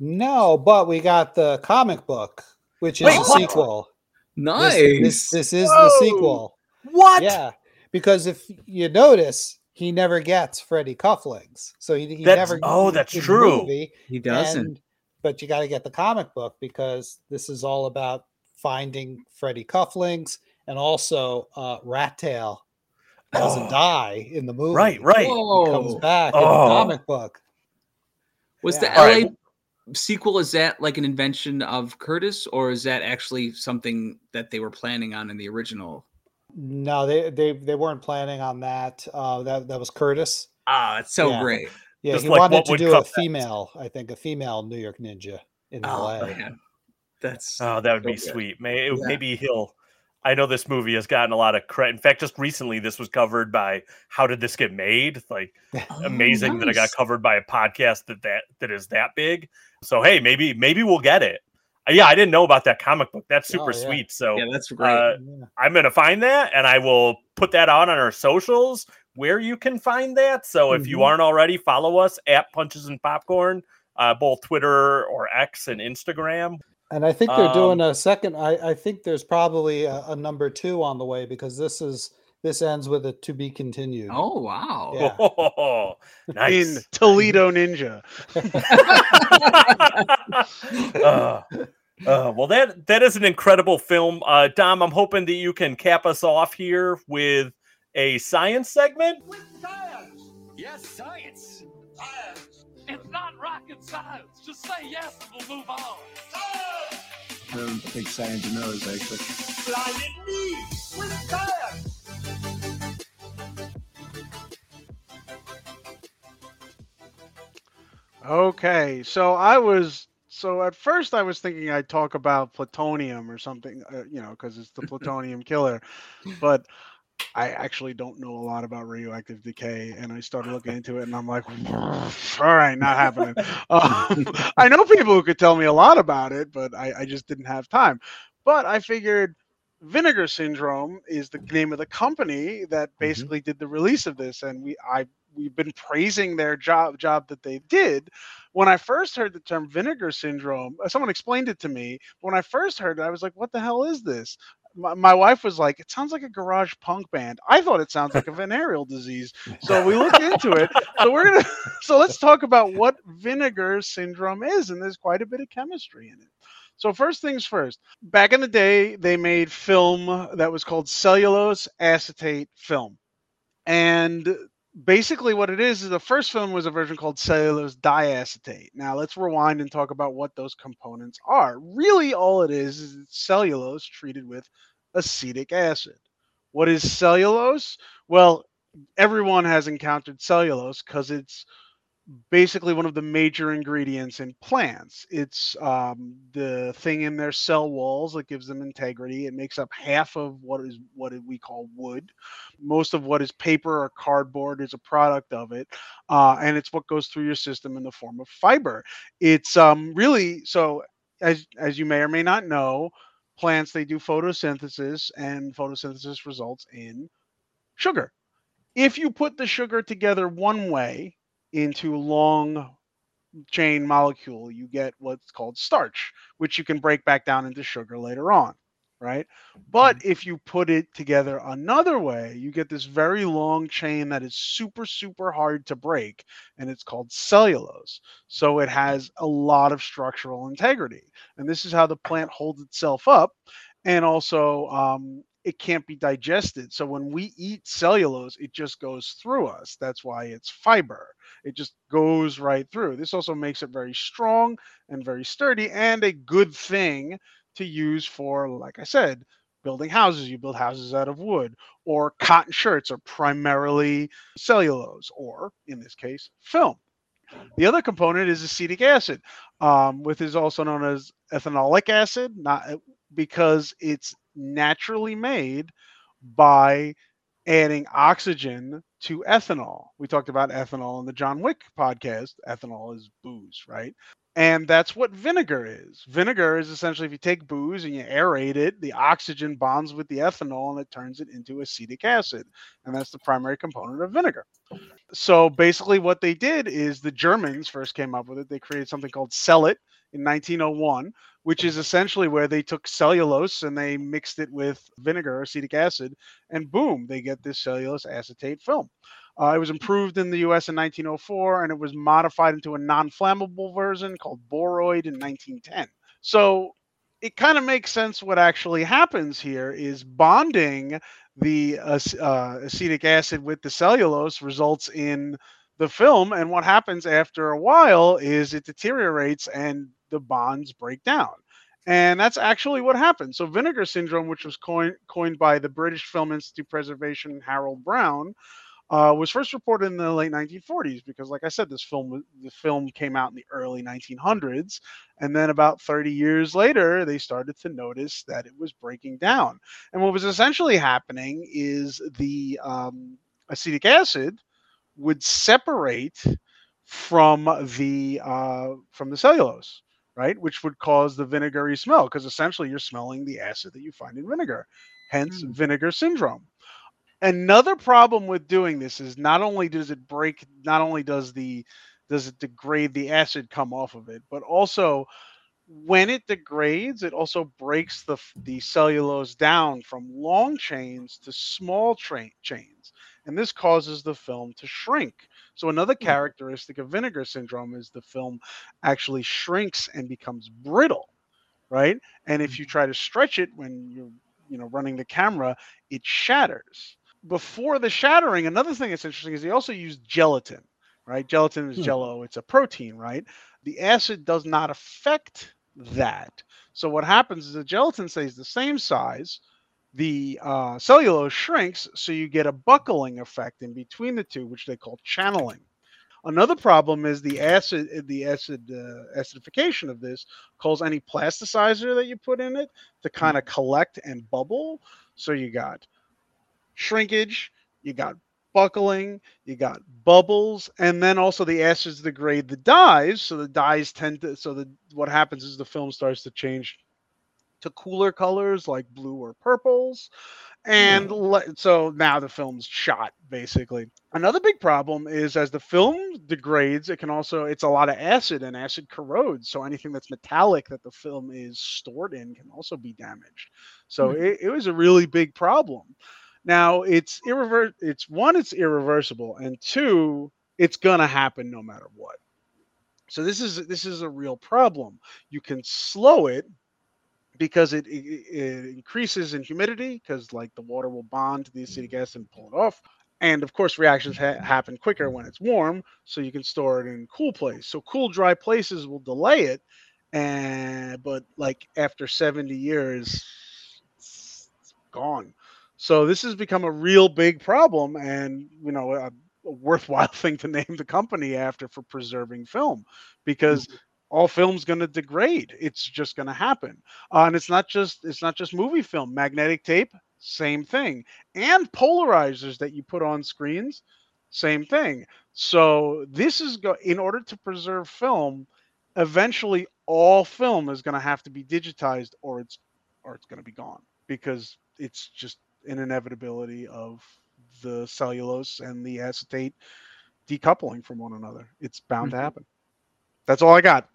No, but we got the comic book, which is Wait, a what? sequel. This- Nice. This, this, is Whoa. the sequel. What? Yeah, because if you notice, he never gets Freddy cufflinks, so he, he That's- never. oh, that's true. movie, he doesn't. and- but you got to get the comic book because this is all about finding Freddy cufflinks, and also uh, Rat Tail doesn't Oh. die in the movie. Right, right. He comes Whoa. back in Oh. the comic book. Was Yeah. the LA right. sequel is that like an invention of Kurtis or is that actually something that they were planning on in the original? No, they they they weren't planning on that. Uh, that that was Kurtis. Ah, it's so Yeah. great. Yeah, Just he like wanted to do a next. female, I think, a female New York ninja in Oh, LA. man. That's Oh, that would be good. sweet. May, Yeah. Maybe he'll. I know this movie has gotten a lot of credit. In fact, just recently, this was covered by "How Did This Get Made?" It's Like Oh, amazing that it got covered by a podcast that that that is that big. So hey, maybe maybe we'll get it. Uh, Yeah, I didn't know about that comic book. That's Oh, super yeah. sweet. So Yeah, that's great. uh, Yeah. I'm gonna find that and I will put that out on our socials where you can find that. So if you Mhm. aren't already, follow us at Punches and Popcorn, uh, both Twitter or X and Instagram. And I think they're doing Um, a second. I, I think there's probably a, a number two on the way because this is this ends with a to be continued. oh wow. Yeah. Oh, nice. in Toledo Ninja. uh, uh, well, that that is an incredible film. Uh, Dom, I'm hoping that you can cap us off here with a science segment. Yes, science. It's not rocket science. Just say yes and we'll move on. I don't think science knows, actually. Blinded me with science. Okay, so I was so at first I was thinking I'd talk about plutonium or something, uh, you know, because it's the plutonium killer, but I actually don't know a lot about radioactive decay, and I started looking into it, and I'm like, all right, not happening. Um, I know people who could tell me a lot about it, but I, I just didn't have time. But I figured Vinegar Syndrome is the name of the company that basically did the release of this, and we I we've been praising their job job that they did. When I first heard the term vinegar syndrome, uh, someone explained it to me. When I first heard it, I was like, "What the hell is this?" My, my wife was like, "It sounds like a garage punk band." I thought it sounds like a venereal disease. So we looked into it. So we're gonna. So let's talk about what vinegar syndrome is, and there's quite a bit of chemistry in it. So first things first. Back in the day, they made film that was called cellulose acetate film, and basically what it is is the first film was a version called cellulose diacetate. Now let's rewind and talk about what those components are. Really, all it is is cellulose treated with acetic acid. What is cellulose? Well, everyone has encountered cellulose because it's basically one of the major ingredients in plants. It's um, the thing in their cell walls that gives them integrity. It makes up half of what is what we call wood. Most of what is paper or cardboard is a product of it, uh, and it's what goes through your system in the form of fiber. It's um, really so. As as you may or may not know, plants they do photosynthesis, and photosynthesis results in sugar. If you put the sugar together one way, into long chain molecule, you get what's called starch, which you can break back down into sugar later on, right? But if you put it together another way, you get this very long chain that is super, super hard to break, and it's called cellulose. So it has a lot of structural integrity. And this is how the plant holds itself up. And also, um, it can't be digested. So when we eat cellulose, it just goes through us. That's why it's fiber. It just goes right through. This also makes it very strong and very sturdy and a good thing to use for, like I said, building houses. You build houses out of wood, or cotton shirts are primarily cellulose, or in this case, film. The other component is acetic acid, um, which is also known as ethanolic acid, not because it's naturally made by adding oxygen to ethanol. We talked about ethanol in the John Wick podcast. Ethanol is booze, right? And that's what vinegar is. Vinegar is essentially if you take booze and you aerate it, the oxygen bonds with the ethanol and it turns it into acetic acid. And that's the primary component of vinegar. So basically, what they did is the Germans first came up with it. They created something called Cellit in 1901, which is essentially where they took cellulose and they mixed it with vinegar, acetic acid, and boom, they get this cellulose acetate film. Uh, it was improved in the US in 1904 and it was modified into a non flammable version called boroid in 1910. So it kind of makes sense what actually happens here is bonding the uh, uh, acetic acid with the cellulose results in the film. And what happens after a while is it deteriorates and the bonds break down. And that's actually what happened. So, vinegar syndrome, which was coined, coined by the British Film Institute Preservation Harold Brown, uh, was first reported in the late 1940s because, like I said, this film the film came out in the early 1900s, and then about 30 years later, they started to notice that it was breaking down. And what was essentially happening is the um, acetic acid would separate from the uh, from the cellulose, right, which would cause the vinegary smell because essentially you're smelling the acid that you find in vinegar, hence Mm. vinegar syndrome another problem with doing this is not only does it break not only does the does it degrade the acid come off of it but also when it degrades it also breaks the the cellulose down from long chains to small train chains and this causes the film to shrink so another characteristic of vinegar syndrome is the film actually shrinks and becomes brittle right and if you try to stretch it when you're you know running the camera it shatters before the shattering, another thing that's interesting is they also use gelatin, right? Gelatin is Hmm. jello, it's a protein, right? The acid does not affect that. So what happens is the gelatin stays the same size, the uh, cellulose shrinks, so you get a buckling effect in between the two, which they call channeling. Another problem is the acid, the acid uh, acidification of this causes any plasticizer that you put in it to kind of collect and bubble. So you got shrinkage, you got buckling, you got bubbles, and then also the acids degrade the dyes. So the dyes tend to so the what happens is the film starts to change to cooler colors like blue or purples. And le- so now the film's shot basically. Another big problem is as the film degrades, it can also it's a lot of acid and acid corrodes. So anything that's metallic that the film is stored in can also be damaged. So Hmm. it, it was a really big problem. Now it's irrever it's one, it's irreversible, and two, it's gonna happen no matter what. So this is this is a real problem. You can slow it because it, it, it increases in humidity because like the water will bond to the acetic mm. acid and pull it off. And of course, reactions ha- mm-hmm. happen quicker when it's warm, so you can store it in cool place. So cool, dry places will delay it, and but like after 70 years, it's gone. So this has become a real big problem, and you know a, a worthwhile thing to name the company after for preserving film, because mm-hmm. All film's going to degrade. It's just going to happen, uh, and it's not just it's not just movie film. Magnetic tape, same thing, and polarizers that you put on screens, same thing. So this is go in order to preserve film. Eventually, all film is going to have to be digitized, or it's or it's going to be gone because it's just an inevitability of the cellulose and the acetate decoupling from one another. It's bound to Mhm. happen. That's all I got.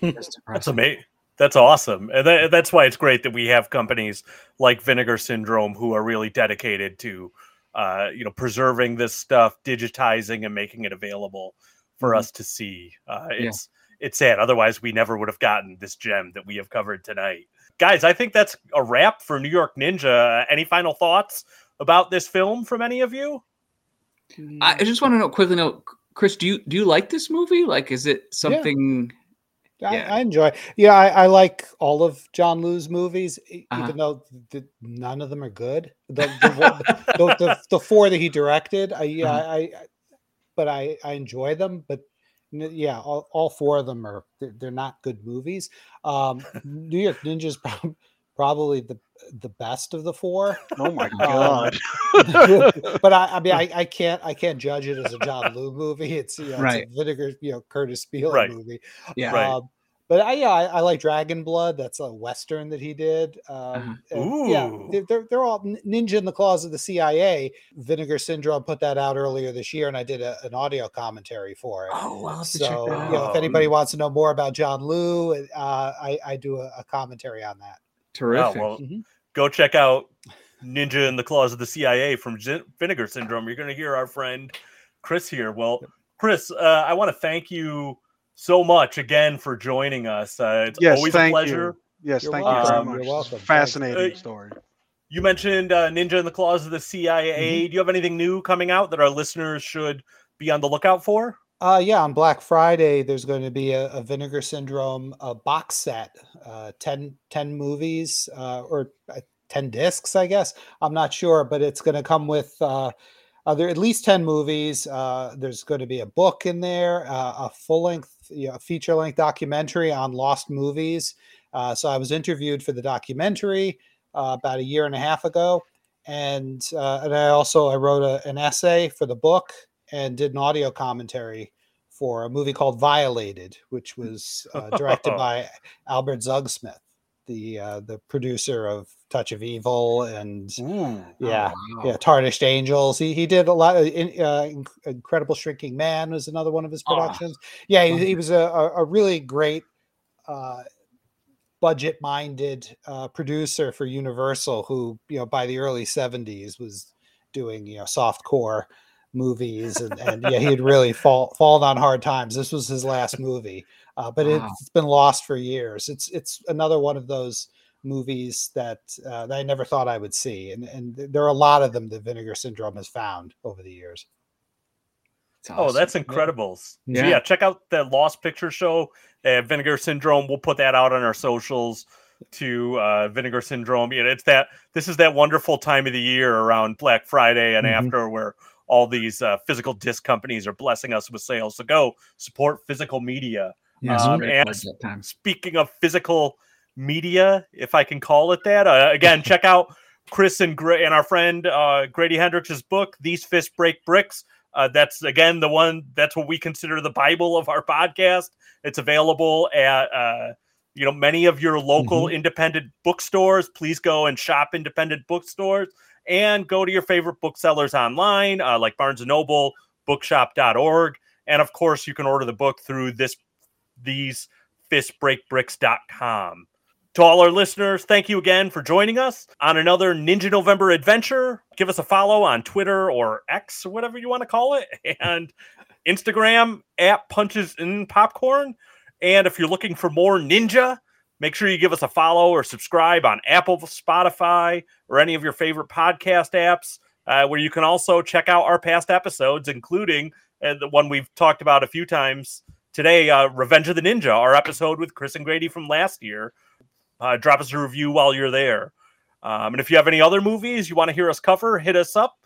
That's That's amazing. That's awesome. And that, that's why it's great that we have companies like Vinegar Syndrome who are really dedicated to, uh, you know, preserving this stuff, digitizing and making it available for Mhm. us to see. Uh, Yeah. it's it's sad. Otherwise, we never would have gotten this gem that we have covered tonight. guys, I think that's a wrap for New York Ninja. Any final thoughts about this film from any of you? I I just want to know quickly know, Chris, do you do you like this movie? Like, is it something? I, Yeah. I enjoy. Yeah, I, I like all of John Liu's movies, Uh-huh. even though the, none of them are good. The the, the, the, the four that he directed, I yeah, Uh-huh. I, I but I I enjoy them. But yeah, all, all four of them are they're, they're not good movies. Um, New York Ninja is prob- probably the the best of the four. Oh my Um, god. but I, I mean, I, I can't, I can't judge it as a John Liu movie. It's you know, Right. it's a Vinegar, you know, Kurtis Spieler Right. movie. Yeah. Right. Um, but I, yeah, I, I like Dragon Blood. That's a western that he did. Um, and Yeah, they're, they're, they're all Ninja in the Claws of the CIA. Vinegar Syndrome put that out earlier this year, and I did a, an audio commentary for it. Oh, I'll have to check so, that you know, if anybody wants to know more about John Liu, uh, I, I do a, a commentary on that. Terrific. well, Mhm. go check out Ninja in the Claws of the CIA from Gin- Vinegar Syndrome. You're going to hear our friend Chris here. Well, Chris, uh, I want to thank you so much again for joining us. Uh, it's yes, always a thank pleasure. you. Yes, You're thank welcome. you very much. you're welcome. Fascinating Uh, story. You mentioned uh, Ninja in the Claws of the CIA. Do you have anything new coming out that our listeners should be on the lookout for? Uh, yeah, on Black Friday, there's going to be a, a Vinegar Syndrome uh, box set, uh, 10, 10 movies uh, or uh, 10 discs, I guess. I'm not sure, but it's going to come with uh, are at least 10 movies. Uh, there's going to be a book in there, uh, a full length, you know, feature length documentary on lost movies. Uh, so I was interviewed for the documentary uh, about a year and a half ago. And uh, and I also I wrote a, an essay for the book and did an audio commentary for a movie called Violated, which was uh, directed by Albert Zugsmith, the uh, the producer of Touch of Evil and Ooh. yeah, Oh, wow. yeah, Tarnished Angels. He he did a lot of in, uh, Incredible Shrinking Man was another one of his Oh. productions. Yeah, he, he was a, a, a really great uh, budget minded uh, producer for Universal, who you know by the early '70s was doing you know soft core movies and, and yeah he had really fall, fallen on hard times this was his last movie uh, but Wow. it's been lost for years it's it's another one of those movies that, uh, that I never thought I would see, and and there are a lot of them that Vinegar Syndrome has found over the years. It's Oh, that's incredible. So, Yeah. yeah, check out the Lost Picture Show, uh, Vinegar Syndrome. We'll put that out on our socials to uh, Vinegar Syndrome. Yeah, it's that. This is that wonderful time of the year around Black Friday and Mhm. after, where all these uh, physical disc companies are blessing us with sales. So go support physical media. Yeah, Um, and- at that time. Speaking of physical media, if I can call it that, uh, again, check out Chris and Gra- and our friend uh, Grady Hendrix's book, "These Fists Break Bricks." Uh, that's again the one. That's what we consider the Bible of our podcast. It's available at uh, you know many of your local independent bookstores. Please go and shop independent bookstores and go to your favorite booksellers online, uh, like Barnes and Noble, Bookshop.org, and of course you can order the book through this these fistsbreakbricks.com. To all our listeners, thank you again for joining us on another Ninja November adventure. Give us a follow on Twitter or X or whatever you want to call it, and Instagram at Punches and Popcorn. And if you're looking for more Ninja, make sure you give us a follow or subscribe on Apple, Spotify, or any of your favorite podcast apps, uh, where you can also check out our past episodes, including uh, the one we've talked about a few times today, uh, Revenge of the Ninja, our episode with Chris and Grady from last year. Uh, drop us a review while you're there. Um, and if you have any other movies you want to hear us cover, hit us up,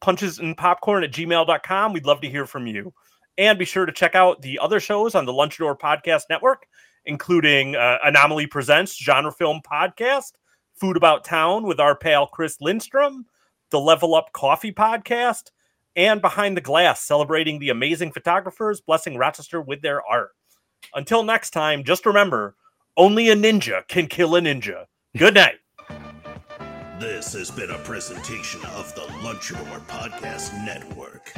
punches and popcorn at gmail.com. We'd love to hear from you. And be sure to check out the other shows on the Lunchador Podcast Network, including uh, Anomaly Presents Genre Film Podcast, Food About Town with our pal Chris Lindstrom, the Level Up Coffee Podcast, and Behind the Glass, celebrating the amazing photographers blessing Rochester with their art. Until next time, just remember only a ninja can kill a ninja. Good night. This has been a presentation of the Lunchador Podcast Network.